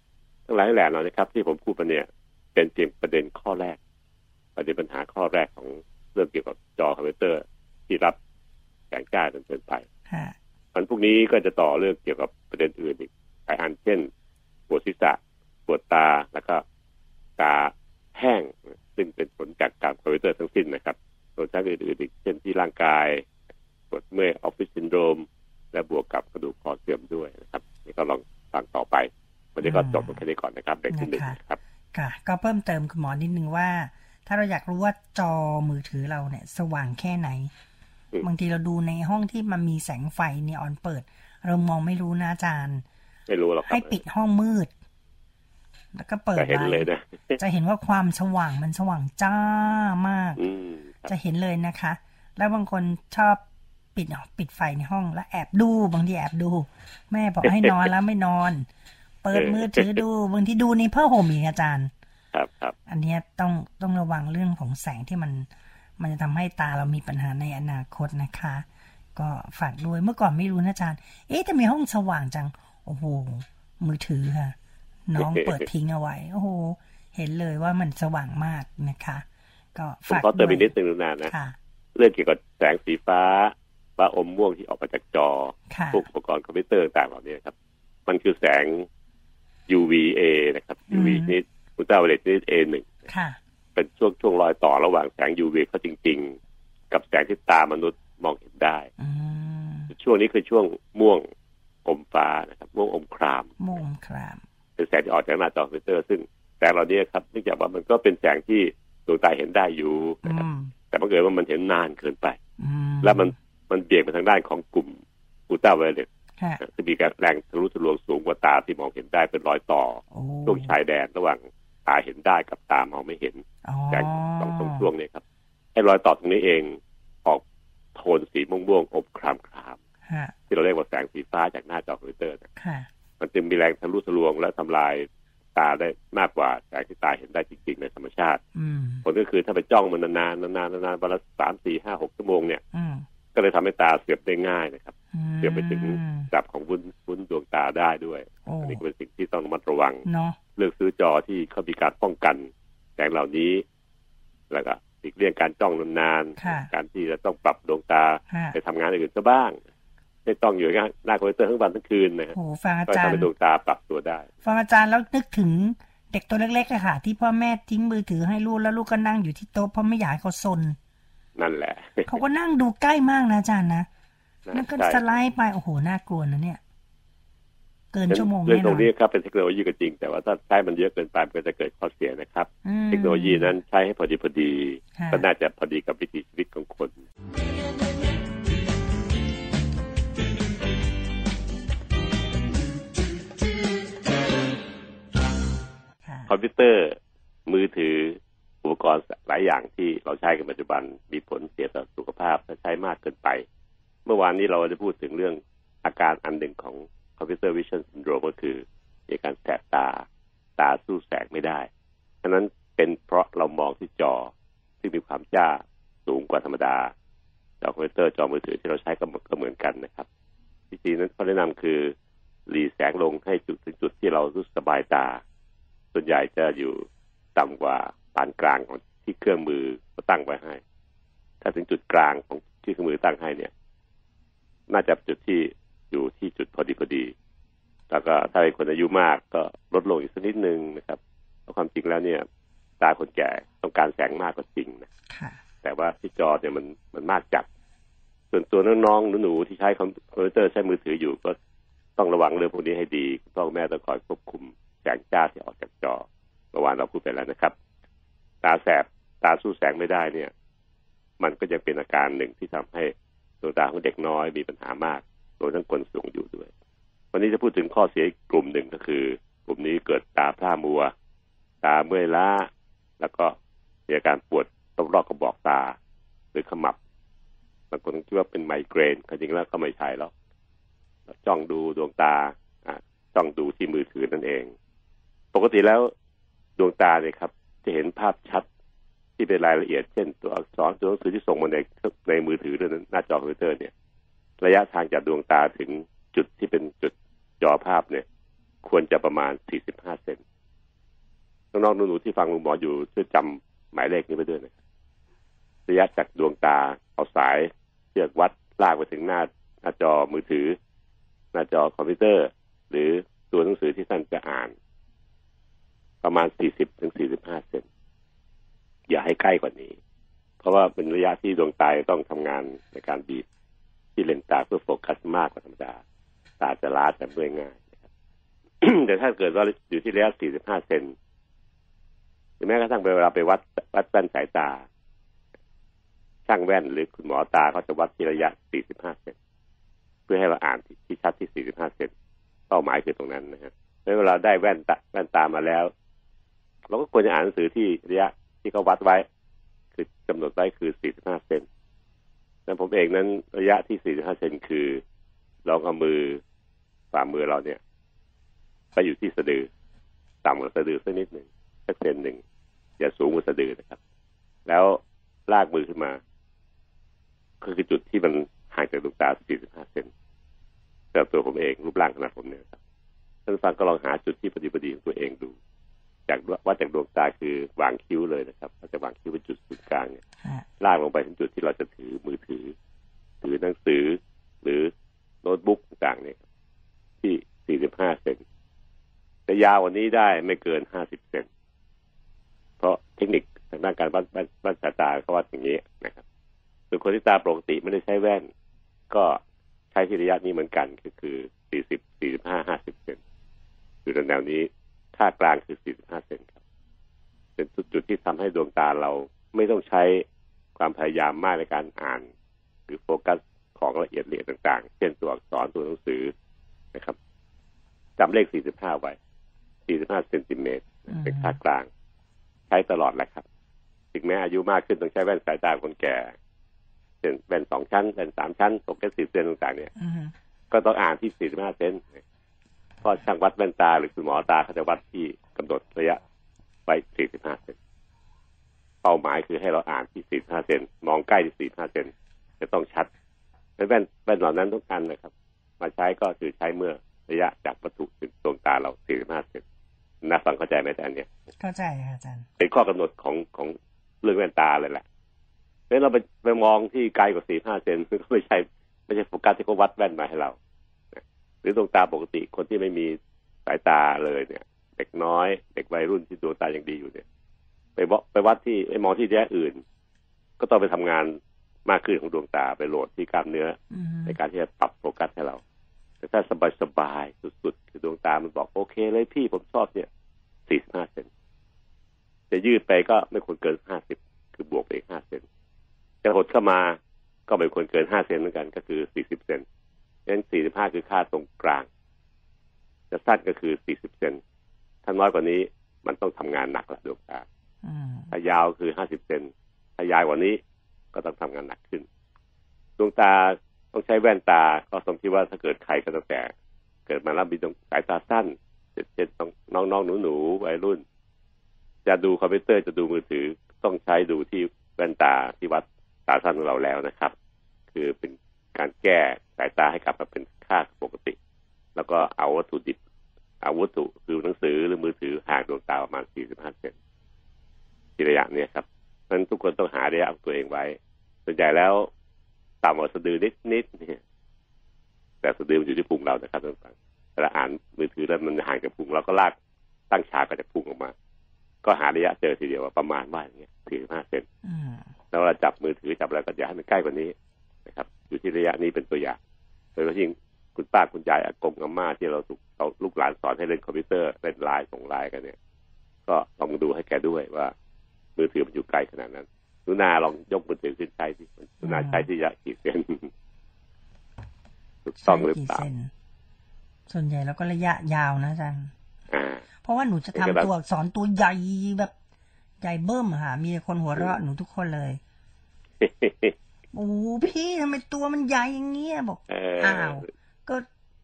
ทั้งหลายแหล่เรานะครับ ที่ผมพูดมาเนี่ยเป็นเพียงประเด็นข้อแรก ประเด็นปัญหาข้อแรกของเรื่องเกี่ยวกับจอคอมพิวเตอร์ที่รับแสงจ้าจนเกินไป ค่ะวันพวกนี้ก็จะต่อเรื่องเกี่ยวกับประเด็นอื่นอีกหลายอันเช่น ปวดศีรษะ ปวดตาแล้วก็ตาแห้ง ซึ่งเป็นผลจากการคอมพิวเตอร์ทั้งสิ้นนะครับส่วนทั้งอื่นๆอีกเช่นที่ร่างกาย ปวดเมื่อยออฟฟิศซินโดรม และบวกกับกระดูกคอเสื่อมด้วยนะครับนี่ก็ลองฟังต่อไป วันนี้ก็จบลงแค่นี้ก่อนนะครับประเด็นที่หนึ่งนะครับ ค่ะ ก็เพิ่มเติมคุณหมอนิดนึงว่า ถ้าเราอยากรู้ว่าจอมือถือเราเนี่ย สว่างแค่ไหน บางทีเราดูในห้องที่มันมีแสงไฟนีออนเปิด เรามองไม่รู้นะอาจารย์ ไม่รู้หรอกครับให้ปิดห้องมืด แล้วก็เปิดก็เห็นไว้เลยนะจะเห็นว่าความสว่างมันสว่างจ้ามากอืมครับจะเห็นเลยนะคะ แล้วบางคนชอบปิดปิดไฟในห้องแล้วแอบดู บางทีแอบดู แม่บอกให้นอนแล้วไม่นอน เปิดมือถือดูบางทีดูในผ้าห่มอีกอาจารย์ ครับครับ อันเนี้ยต้องต้องระวังเรื่องของแสงที่มัน มันจะทำให้ตาเรามีปัญหาในอนาคตนะคะ ก็ฝากด้วยเมื่อก่อนไม่รู้นะอาจารย์ เอ๊ะทำไมห้องสว่างจัง โอ้โห มือถือค่ะ น้องเปิดทิ้งเอาไว้ โอ้โห เห็นเลยว่ามันสว่างมากนะคะ ก็ผมฝากขอเติมด้วอีกนิดนึงนานนะค่ะเรื่องเกี่ยวกับแสงสีฟ้าฟ้าอมม่วงที่ออกมาจากจอค่ะพวกอุปกรณ์คอมพิวเตอร์ต่างๆเหล่านี้ครับ มันคือแสง UVA นะครับอืม UV ชนิดอัลตราไวโอเลตชนิด A1 ค่ะ เป็นช่วงช่วงรอยต่อระหว่างแสง UV เขาจริง ๆ กับแสงที่ตามนุษย์มองเห็นได้อืมช่วงนี้คือช่วงม่วงอมฟ้านะครับ ม่วงอมคราม ม่วงคราม เป็นแสงที่ออกจากหน้าจอคอมพิวเตอร์ ซึ่งแสงเหล่านี้ครับเนื่องจากว่ามันก็เป็นแสงที่ดวงตาเห็นได้อยู่อืนะครับมแต่บังเกิดว่ามันเห็นนานเกินไปอืมแล้วมันมันเบี่ยงไปทางด้านของกลุ่มอุลตราไวโอเลตค่ะที่มีการแรงทะลุทะลวงสูงกว่าตาที่มองเห็นได้เป็นรอยต่อโอ้ช่วงชายแดนระหว่างตาเห็นได้กับตามองไม่เห็น อ๋อแสงสองตรงช่วงนี้ครับไอ้รอยต่อตรงนี้เองออกโทนสีม่วงๆอมครามครามฮะๆที่เราเรียกว่าแสงสีฟ้าจากหน้าจอคอมพิวเตอร์นะค่ะมันจึงมีแรงทะลุทะลวงและทำลายตาได้มากกว่าแสงที่ตาเห็นได้จริง ๆ ในธรรมชาติอืมผลก็คือถ้าไปจ้องมันนานๆนานๆนานๆวันละสามสี่ห้าหกชั่วโมงเนี่ยอืมก็เลยทำให้ตาเสื่อมได้ง่ายนะครับอืมเสื่อมไปถึงระดับของวุ้นวุ้นดวงตาได้ด้วยโอ้อันนี้ก็เป็นสิ่งที่ต้องระมัดระวังเนาะเลือกซื้อจอที่เขามีการป้องกันแส งเหล่านี้แล้วก็หลีกเลี่ยงการจ้องนานค่ะๆการที่จะต้องปรับดวงตาฮะไปทำงานอื่นซะบ้างไม่ต้องอยู่หน้าคอมพิวเตอร์ทั้งวันทั้งคืนนะฮะโอ้ฟังอาก็จารทำย์ให้ดวงตาปรับตัวได้ฟังอาจารย์แล้วนึกถึงเด็กตัวเล็กๆอะค่ะ ที่พ่อแม่ทิ้งมือถือให้ลูกแล้วลูกก็นั่งอยู่ที่โต๊ะเพราะไม่อยากให้เขาซนนั่นแหละเขาก็นั่งดูใกล้มากนะอาจารย์นะแล้วก็ใช่สไลด์ไปโอ้โหน่ากลัวนะเนี่ย เกินชั่วโมงเรื่อแน่งนตรองนนี้ครับเป็นเทคโนโลยีก็จริง แต่ว่าถ้าใช้มันเยอะเกินไปมันก็จะเกิดข้อเสียนะครับอืมเทคโนโลยีนั้นใช้ให้พอดีพอดีค่ะก็น่าจะพอดีกับวิถีชีวิตของคนค่ะคอมพิวเตอร์มือถืออุปกรณ์หลายอย่างที่เราใช้กันปัจจุบันมีผลเสียต่อสุขภาพถ้าใช้มากเกินไป เมื่อวานนี้เราได้พูดถึงเรื่องอาการอันหนึ่งของ computer vision syndrome ก็คือมีอาการแสบตาตาสู้แสงไม่ได้ ฉะนั้นเป็นเพราะเรามองที่จอซึ่งมีความจ้าสูงกว่าธรรมดา จอคอมพิวเตอร์จอมือถือที่เราใช้ก็ก็เหมือนกันนะครับจริงๆนั้นข้อแนะนำคือหรี่แสงลงให้จุดถึงจุดที่เรารู้สบายตา ส่วนใหญ่จะอยู่ต่ำกว่าปานกลางของที่เครื่องมือเขาตั้งไว้ให้ ถ้าถึงจุดกลางของที่เครื่องมือตั้งให้เนี่ย น่าจะจุดที่ อยู่ที่จุดพอดีพอดี แล้วก็ถ้าเป็นคนอายุมากก็ลดลงอีกสักนิดนึงนะครับ เพราะความจริงแล้วเนี่ย ตาคนแก่ต้องการแสงมากก็จริงนะค่ะแต่ว่าที่จอเนี่ยมันมันมากจัด ส่วนตัวน้องๆหนูๆที่ใช้คอมพิวเตอร์ใช้มือถืออยู่ก็ต้องระวังเรื่องพวกนี้ให้ดีคุณพ่อคุณแม่ต้องคอยควบคุมแสงจ้าที่ออกจากจอเมื่อวานเราพูดไปแล้วนะครับ ตาแสบตาสู้แสงไม่ได้เนี่ย มันก็จะเป็นอาการหนึ่งที่ทำให้ดวงตาของเด็กน้อยมีปัญหามาก โดยทั้งคนสูงอยู่ด้วย วันนี้จะพูดถึงข้อเสียกลุ่มหนึ่งก็คือ กลุ่มนี้เกิดตาพร่ามัว ตาเมื่อยล้า แล้วก็มีอาการปวดตรอบกระบอกตา หรือขมับบางคนคิดว่าเป็นไมเกรนจริงแล้วก็ไม่ใช่แล้วจ้องดูดวงตาจ้องดูที่มือถือนั่นเอง ปกติแล้วดวงตาเนี่ยครับ จะเห็นภาพชัดที่เป็นรายละเอียด เช่นตัวอักษรตัวหนังสือที่ส่งมาในในมือถือหรือหน้าจอคอมพิวเตอร์เนี่ย ระยะทางจากดวงตาถึงจุดที่เป็นจุดจอภาพเนี่ย ควรจะประมาณ 45 เซนน้องๆหนูๆที่ฟังลุงหมออยู่ช่วยจำหมายเลขนี้ไปด้วยนะครับระยะจากดวงตาเอาสายเชือกวัดลากไปถึงหน้าหน้าจอมือถือ หน้าจอคอมพิวเตอร์ หรือตัวหนังสือที่ท่านจะอ่าน ประมาณ 40ถึง45 เซนอย่าให้ใกล้กว่านี้ เพราะว่าเป็นระยะที่ดวงตาต้องทำงานในการบีบ ที่เลนส์ตาเพื่อโฟกัสมากกว่าธรรมดา ตาจะล้าจะเมื่อยง่ายนะครับแต่ถ้าเกิดว่าอยู่ที่ระยะ 45 เซนหรือแม้กระทั่งเวลาไปวัดวัดแว่นสายตา ช่างแว่นหรือคุณหมอตาเขาจะวัดที่ระยะ 45 เซนเพื่อให้เราอ่านที่ชัดที่ 45 เซนเป้าหมายคือตรงนั้นนะครับแล้วเวลาได้แว่นตาแว่นตามาแล้ว เราก็ควรจะอ่านหนังสือที่ระยะที่เขาวัดไว้ คือกำหนดไว้คือ 45 เซน แล้วผมเองนั้นระยะที่ 45 เซนคือลองเอามือฝ่ามือเราเนี่ยไปอยู่ที่สะดือต่ำกว่าสะดือสักนิดหนึ่งสักเซนหนึ่งอย่าสูงกว่าสะดือนะครับ แล้วลากมือขึ้นมา ก็คือจุดที่มันห่างจากดวงตา 45 เซนสำหรับตัวผมเองรูปร่างขนาดผมเนี่ยครับท่านฟังก็ลองหาจุดที่ปฏิบัติของตัวเองดู จากว่าจากดวงตาคือวางคิ้วเลยนะครับเราจะวางคิ้วเป็นจุดศูนย์กลางเนี่ยฮะลากลงไปถึงจุดที่เราจะถือมือถือ ถือหนังสือ หรือโน้ตบุ๊กต่างๆเนี่ยครับที่ 45 เซนจะยาวกว่านี้ได้ไม่เกิน 50 เซนเพราะเทคนิคทางด้านการวัดวัดวัดสายตาเขาวัดอย่างนี้นะครับส่วนคนที่ตาปกติไม่ได้ใช้แว่น ก็ใช้ที่ระยะนี้เหมือนกันคือคือ 40 45 50 เซนอยู่ในแนวนี้ ค่ากลางคือ 45 เซนครับ เป็นจุดที่ทำให้ดวงตาเราไม่ต้องใช้ความพยายามมากในการอ่าน หรือโฟกัสของละเอียดละเอียดต่างๆ เช่นตัวอักษรตัวหนังสือนะครับจำเลข 45 ไว้ 45 เซนติเมตรเป็นค่ากลาง ใช้ตลอดแหละครับ ถึงแม้อายุมากขึ้นต้องใช้แว่นสายตาคนแก่เช่นแว่นสองชั้นแว่นสามชั้นโฟกัสสิบเซนต่างๆเนี่ยอือฮึก็ต้องอ่านที่ 45 เซน เพราะช่างวัดแว่นตาหรือคุณหมอตาเขาจะวัดที่กำหนดระยะไว้ 45 เซนเป้าหมายคือให้เราอ่านที่ 45 เซนมองใกล้ที่ 45 เซนจะต้องชัดและแว่นแว่นเหล่านั้นทุกอันนะครับ มาใช้ก็คือใช้เมื่อระยะจากวัตถุถึงดวงตาเรา 45 เซนน่าฟังเข้าใจไหมแต่อันเนี้ยเข้าใจค่ะอาจารย์เป็นข้อกำหนดของของเรื่องแว่นตาเลยแหละเพราะฉะนั้นเราไปไปมองที่ไกลกว่า 45 เซนก็ไม่ใช่ไม่ใช่โฟกัสที่เขาวัดแว่นมาให้เรานะ หรือดวงตาปกติคนที่ไม่มีสายตาเลยเนี่ย เด็กน้อย เด็กวัยรุ่นที่ดวงตายังดีอยู่เนี่ย ไปวะไปวัดที่ไปมองที่แย่อื่น ก็ต้องไปทำงานมากขึ้นของดวงตาไปโหลดที่กล้ามเนื้ออือฮึในการที่จะปรับโฟกัสให้เรา แต่ถ้าสบายๆสุดๆ คือดวงตามันบอกโอเคเลยพี่ผมชอบเนี่ย45เซนจะยืดไปก็ไม่ควรเกิน50คือบวกไปอีก5เซนจะหดเข้ามาก็ไม่ควรเกิน5เซนเหมือนกันก็คือ40เซน ฉะนั้น45คือค่าตรงกลาง จะสั้นก็คือ40เซนถ้าน้อยกว่านี้มันต้องทำงานหนักละดวงตาอืมถ้ายาวคือ50เซนถ้ายาวกว่านี้ก็ต้องทำงานหนักขึ้น ดวงตาต้องใช้แว่นตา ก็สมที่ว่าถ้าเกิดใครก็ตั้งแต่ เกิดมาแล้วมีดวงสายตาสั้นเช่นน้องน้องๆหนูๆวัยรุ่น จะดูคอมพิวเตอร์จะดูมือถือต้องใช้ดูที่แว่นตาที่วัดตาสั้นของเราแล้วนะครับ คือเป็น การแก้สายตาให้กลับมาเป็นค่าปกติ แล้วก็เอาวัตถุดิบเอาวัตถุคือหนังสือหรือมือถือห่างดวงตาประมาณ 45 เซนที่ระยะเนี้ยครับเพราะฉะนั้นทุกคนต้องหาระยะของตัวเองไว้ ส่วนใหญ่แล้วต่ำกว่าสะดือนิดนิดๆเนี่ยแต่สะดือมันอยู่ที่พุงเรานะครับท่านผู้ฟังเวลาอ่านมือถือแล้วมันห่างจากพุงเราก็ลากตั้งฉากกับจากพุงออกมา ก็หาระยะเจอทีเดียวว่าประมาณว่าอย่างเงี้ย45เซนอืมแล้วเราจับมือถือจับอะไรก็อย่าให้มันใกล้กว่านี้นะครับ อยู่ที่ระยะนี้เป็นตัวอย่างโดยเฉพาะยิ่งคุณป้าคุณยายอากงอาม่าที่เราถูกเราลูกหลานสอนให้เล่นคอมพิวเตอร์เล่นไลน์ส่งไลน์กันเนี่ย ก็ลองดูให้แกด้วยว่า มือถือมันอยู่ไกลขนาดนั้นหนุนาลองยกมือถือขึ้นใช้ที่หนุนาใช้ที่ระยะกี่เซนถูกต้องหรือกี่เปล่าเซนส่วนใหญ่แล้วก็ระยะยาวนะอาจารย์อ่าเพราะว่าหนูจะทำเป็นกระดาษตัวอักษรตัวใหญ่แบบใหญ่เบิ้มอะค่ะมีแต่คนหัวเราะหนูทุกคนเลย โอ้พี่ทำไมตัวมันใหญ่อย่างเงี้ยบอกเอออ้าวก็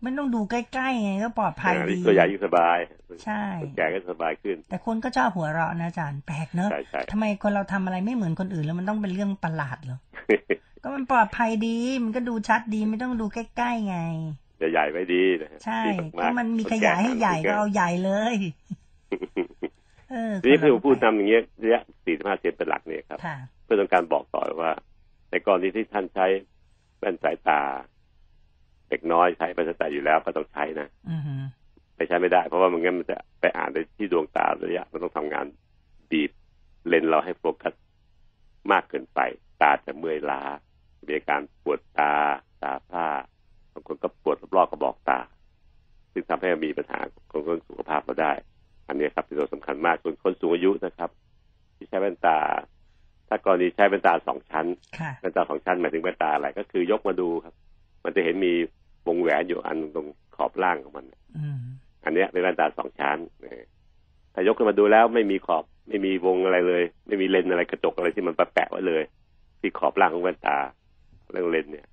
ไม่ต้องดูใกล้ๆไงก็ปลอดภัยอ่าดีตัวใหญ่ยิ่งสบาย ใช่คนแก่ก็สบายขึ้น แต่คนก็ชอบหัวเราะนะอาจารย์แปลกเนอะใช่ใช่ทำไมคนเราทำอะไรไม่เหมือนคนอื่นแล้วมันต้องเป็นเรื่องประหลาดเหรอก็มันปลอดภัยดีมันก็ดูชัดดีไม่ต้องดูใกล้ๆไงจะใหญ่ไม่ดีนะฮะใช่ดีก็ากๆมันมีคขแยายให้ใหญ่คนก็แเอาใหญ่เลยเออทีนี้นคือเราพูดทำอย่างเงี้ยระยะ45เซนเป็นหลักเนี่ยครับค่ะเพื่อต้องการบอกต่อว่า ในกรณีที่ท่านใช้แว่นสายตา เด็กน้อยใช้แว่นสายตาอยู่แล้วก็ต้องใช้นะอือหือไม่ใช้ไม่ได้ เพราะว่ามันงั้นมันจะไปอ่านในที่ดวงตาระยะ มันต้องทำงานบีบเลนส์เราให้โฟกัสมากเกินไป ตาจะเมื่อยล้ามีอาการปวดตา ตาผ้าบางคนก็ปวดรอบๆกระบอกตา ซึ่งทำให้มีปัญหาของเรื่องสุขภาพเราได้ อันนี้ครับเป็นตัวสำคัญมากส่วนคนสูงอายุนะครับ ที่ใช้ช้แว่นตา ถ้ากรณีใช้แว่นตาสองชั้นค่ะแว่นตาสองชั้นหมายถึงแว่นตาอะไรก็คือยกมาดูครับ มันจะเห็นมีวงแหวนอยู่อันตรงขอบล่างของมันอืมอันเนี้ยเป็นแว่นตาสองชั้นเออถ้ายกขึ้นมาดูแล้วไม่มีขอบไม่มีวงอะไรเลย ไม่มีเลนส์อะไรกระจกอะไรที่มันแปะไว้เลย ที่ขอบล่างของแว่นตาเรื่องเลนส์เนี่ย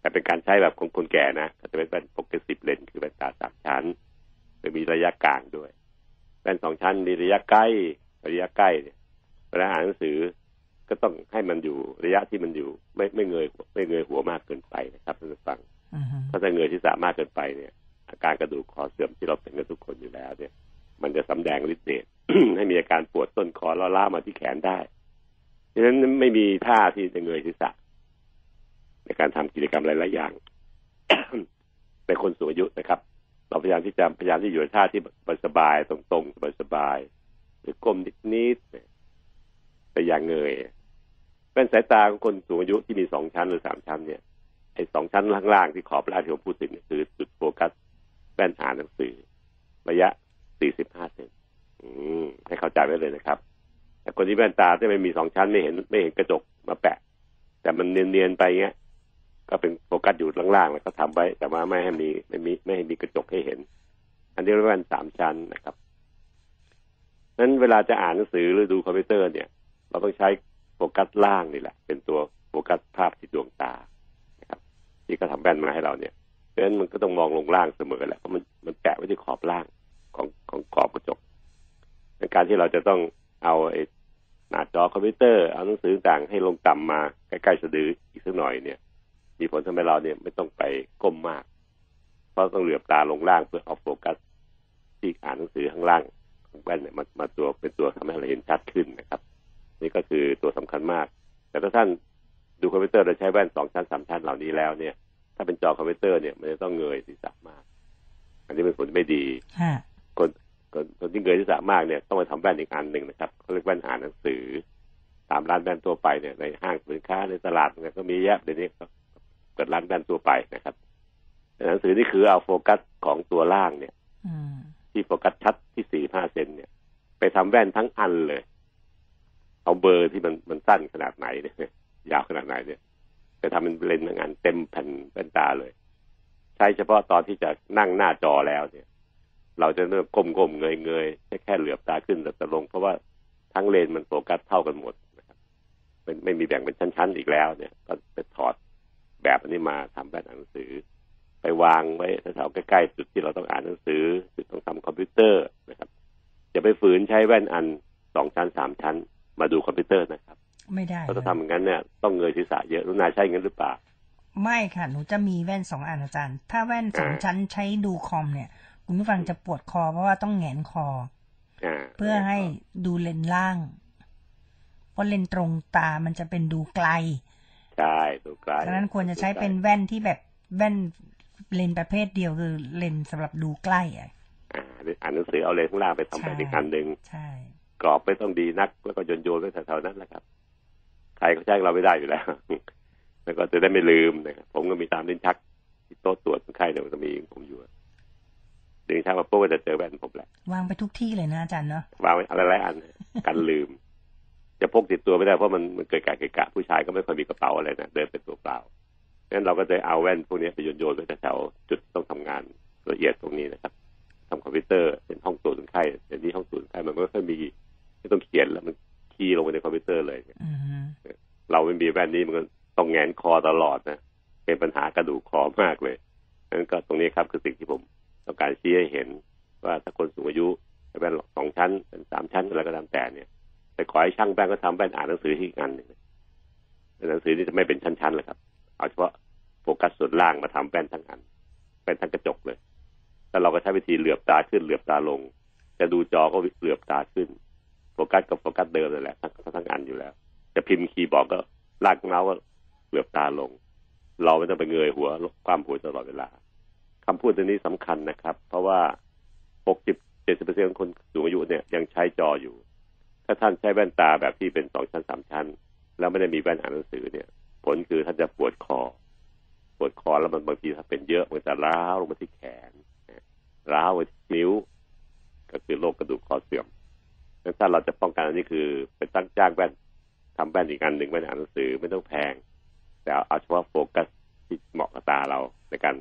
แต่เป็นการใช้แบบของคนแก่นะก็จะเป็นแว่นโฟกัสสิบเลนส์คือแว่นตาสามชั้นโดยมีระยะกลางด้วยแว่นสองชั้นมีระยะใกล้ระยะใกล้เนี่ย เวลาอ่านหนังสือก็ต้องให้มันอยู่ระยะที่มันอยู่ ไม่ไม่เงยไม่เงยหัวมากเกินไปนะครับท่านผู้ฟังอืมถ้าจะเงยที่สามากเกินไปเนี่ย อาการกระดูกคอเสื่อมที่เราเป็นกันทุกคนอยู่แล้ว เนี่ย มันจะสำแดงฤทธิ์เดชให้มีอาการปวดต้นคอแล้วล้ามาที่แขนได้ดังนั้นไม่มีท่าที่จะเงยศีรษะ ในการทำกิจกรรมหลายๆอย่าง ในคนสูงอายุนะครับ เราพยายามที่จะพยายามที่อยู่ในท่าที่สบายๆตรงๆสบายๆหรือก้มนิดๆเนี่ย แต่อย่างเงยเป็นสายตาของคนสูงอายุที่มีสองชั้นหรือสามชั้นเนี่ยไอ้สองชั้นล่างๆที่ขอบล่างที่ผมพูดถึงคือจุดโฟกัสแว่นอ่านหนังสือ ระยะ45เซนอืมให้เข้าใจไว้เลยนะครับ แต่คนที่แว่นตาที่ไม่มีสองชั้นไม่เห็นไม่เห็นกระจกมาแปะ แต่มันเนียนๆไปเงี้ยก็เป็นโฟกัสอยู่ล่างๆแล้วก็ทำไว้ แต่ว่าไม่ให้มีไม่มีไม่ให้มีกระจกให้เห็น อันนี้เรียกว่าแว่นสามชั้นนะครับนั้นเวลาจะอ่านหนังสือหรือดูคอมพิวเตอร์เนี่ย เราต้องใช้โฟกัสล่างนี่แหละ เป็นตัวโฟกัสภาพที่ดวงตาที่เขาทำแว่นมาให้เราเนี่ยเพราะฉะนั้นมันก็ต้องมองลงล่างเสมอแหละเพราะมันมันแปะไว้ที่ขอบล่างของของขอบกระจกในการที่เราจะต้องเอาไอ้หน้าจอคอมพิวเตอร์เอาหนังสือต่างให้ลงต่ำมาใกล้ๆสะดืออีกสักหน่อยเนี่ย มีผลทำให้เราเนี่ยไม่ต้องไปก้มมาก เพราะต้องเหลือบตาลงล่างเพื่อเอาโฟกัสที่อ่านหนังสือข้างล่างของแว่นเนี่ยมามาตัวเป็นตัวทำให้เราเห็นชัดขึ้นนะครับ นี่ก็คือตัวสำคัญมาก แต่ถ้าท่านดูคอมพิวเตอร์โดยใช้แว่นสองชั้นสามชั้นเหล่านี้แล้วเนี่ย ถ้าเป็นจอคอมพิวเตอร์เนี่ยมันจะต้องเงยศีรษะมาก อันนี้เป็นผลไม่ดีฮะคนคนคนที่เงยศีรษะมากเนี่ยต้องมาทำแว่นอีกอันหนึ่งนะครับเขาเรียกแว่นอ่านหนังสือ ตามร้านแว่นทั่วไปเนี่ยในห้างสินค้าในตลาดเนี่ยก็มีเยอะเดี๋ยวนี้ก็เกิดร้านแว่นทั่วไปนะครับแว่นหนังสือนี่คือเอาโฟกัสของตัวล่างเนี่ยอืมที่โฟกัสชัดที่สี่ห้าเซนเนี่ย ไปทำแว่นทั้งอันเลย เอาเบอร์ที่มันมันสั้นขนาดไหนเนี่ยยาวขนาดไหนเนี่ยไปทำเป็นเลนส์ทั้งอันเต็มแผ่นแว่นตาเลย ใช้เฉพาะตอนที่จะนั่งหน้าจอแล้วเนี่ย เราจะเริ่มก้มๆเงยๆแค่แค่เหลือบตาขึ้นเหลือบตาลง เพราะว่าทั้งเลนส์มันโฟกัสเท่ากันหมดนะครับมันไม่มีแบ่งเป็นชั้นๆอีกแล้วเนี่ย ก็ไปถอดแบบอันนี้มาทำแว่นอ่านหนังสือ ไปวางไว้แถวๆใกล้ๆจุดที่เราต้องอ่านหนังสือจุดต้องทำคอมพิวเตอร์นะครับอย่าไปฝืนใช้แว่นอันสองชั้นสามชั้น มาดูคอมพิวเตอร์นะครับ ไม่ได้เพราะถ้าทำอย่างนั้นเนี่ยต้องเงยศีรษะเยอะหนูนาใช้งั้นหรือเปล่าไม่ค่ะ หนูจะมีแว่นสองอันอาจารย์ ถ้าแว่นสองอ่าชั้นใช้ดูคอมเนี่ย คุณผู้ฟังจะปวดคอเพราะว่าต้องแหงนคออ่าเพื่อให้ดูเลนส์ล่าง เพราะเลนส์ตรงตามันจะเป็นดูไกล ใช่ตัวกลางดังนั้นควรจะใช้เป็นแว่นที่แบบแว่นเลนส์ประเภทเดียวคือเลนส์สำหรับดูใกล้อะอ่าอ่านหนังสือเอาเลนส์ข้างล่างไปทำแบบอีกอันหนึ่งใช่ กรอบไม่ต้องดีนัก แล้วก็โยนโยนๆไว้แถวๆนั้นแหละครับใครก็ใช้เราไม่ได้อยู่แล้วแล้วก็จะได้ไม่ลืมนะครับผมก็มีตามลิ้นชักที่โต๊ะตรวจคนไข้เนี่ยมันจะมีของผมอยู่ลิ้นชักมาปุ๊บก็จะเจอแว่นผมแหละวางไปทุกที่เลยนะอาจารย์เนาะวางไว้อะไรหลายอันกันลืม จะพกติดตัวไม่ได้เพราะมันมันเกิดการเกะกะผู้ชายก็ไม่ค่อยมีกระเป๋าอะไรนะเดินเป็นตัวเปล่างั้นเราก็จะเอาแว่นพวกนี้ไปโยนโยนๆไว้แถวๆจุดต้องทำงานละเอียดตรงนี้นะครับทำคอมพิวเตอร์เป็นห้องตรวจคนไข้เดี๋ยวนี้ห้องตรวจคนไข้มันไม่ค่อยมี ไม่ต้องเขียนแล้วมันคีย์ลงไปในคอมพิวเตอร์เลยอืมเราไม่มีแว่นนี้มันก็ต้องแงนคอตลอดนะเป็นปัญหากระดูกคอมากเลยนั้นก็ตรงนี้ครับคือสิ่งที่ผมต้องการชี้ให้เห็น ว่าถ้าคนสูงอายุใช้แว่นสองชั้นเป็นสามชั้นอะไรก็ตามแต่เนี่ย แต่ขอให้ช่างแว่นก็ทำแว่นอ่านหนังสือที่อีกอันหนึ่งหนังสือนี่จะไม่เป็นชั้นๆเลยครับ เอาเฉพาะโฟกัสส่วนล่างมาทำแว่นทั้งอันแว่นทั้งกระจกเลยแล้วเราก็ใช้วิธีเหลือบตาขึ้นเหลือบตาลง จะดูจอก็เหลือบตาขึ้น โฟกัสกับโฟกัสเดิมนั่นแหละทั้งทั้งอันอยู่แล้ว จะพิมพ์คีย์บอร์ดก็ลากเมาส์ก็เหลือบตาลง เราไม่ต้องไปเงยหัวความหัวตลอดเวลาคำพูดตัวนี้สำคัญนะครับ เพราะว่า60 70เปอร์เซ็นต์ของคนสูงอายุเนี่ยยังใช้จออยู่ ถ้าท่านใช้แว่นตาแบบที่เป็นสองชั้นสามชั้น แล้วไม่ได้มีแว่นอ่านหนังสือเนี่ย ผลคือท่านจะปวดคอ ปวดคอแล้วมันบางทีถ้าเป็นเยอะมันจะร้าวลงมาที่แขนร้าวไปที่นิ้ว ก็คือโรคกระดูกคอเสื่อม งั้นถ้าเราจะป้องกันอันนี้คือไปตั้งจ้างแว่นทำแว่นอีกอันหนึ่งแว่นอ่านหนังสือไม่ต้องแพง แต่เอาเฉพาะโฟกัสที่เหมาะกับตาเราในการ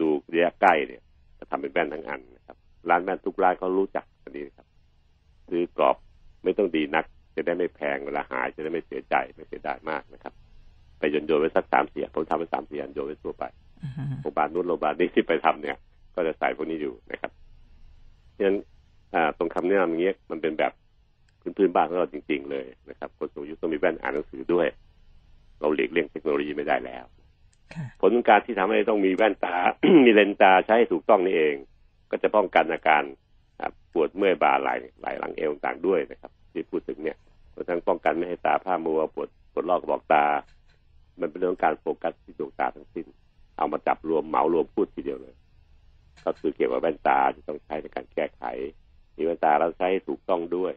ดูระยะใกล้เนี่ยจะทำเป็นแว่นทั้งอันนะครับ ร้านแว่นทุกร้านเขารู้จักอันนี้นะครับซื้อกรอบไม่ต้องดีนัก จะได้ไม่แพงเวลาหายจะได้ไม่เสียใจไม่เสียดายมากนะครับ ไปโยนโยนไว้สักสามเสียผมทำไว้สามเสียนโยนไว้ทั่วไปอืมโรงพยาบาลนู้นโรงพยาบาลนี้ที่ไปทำเนี่ย ก็จะใส่พวกนี้อยู่นะครับฉะนั้น อ่าตรงคำแนะนำอย่างเงี้ยมันเป็นแบบพื้นๆบ้านของเราจริง ๆ เลยนะครับ คนสูงอายุต้องมีแว่นอ่านหนังสือด้วย เราหลีกเลี่ยงเทคโนโลยีไม่ได้แล้วค่ะผลของการที่ทำให้ต้องมีแว่นตา มีเลนส์ตาใช้ให้ถูกต้องนี่เอง ก็จะป้องกันอาการอ่าปวดเมื่อยบ่าไหล่ไหล่หลังเอวต่างๆด้วยนะครับ ที่พูดถึงเนี่ยรวมทั้งป้องกันไม่ให้ตาผ้ามัวปวดปวดลอกกระบอกตา มันเป็นเรื่องของการโฟกัสที่ดวงตาทั้งสิ้น เอามาจับรวมเหมารวมพูดทีเดียวเลย ก็คือเกี่ยวกับแว่นตาที่ต้องใช้ในการแก้ไข มีแว่นตาเราใช้ให้ถูกต้องด้วย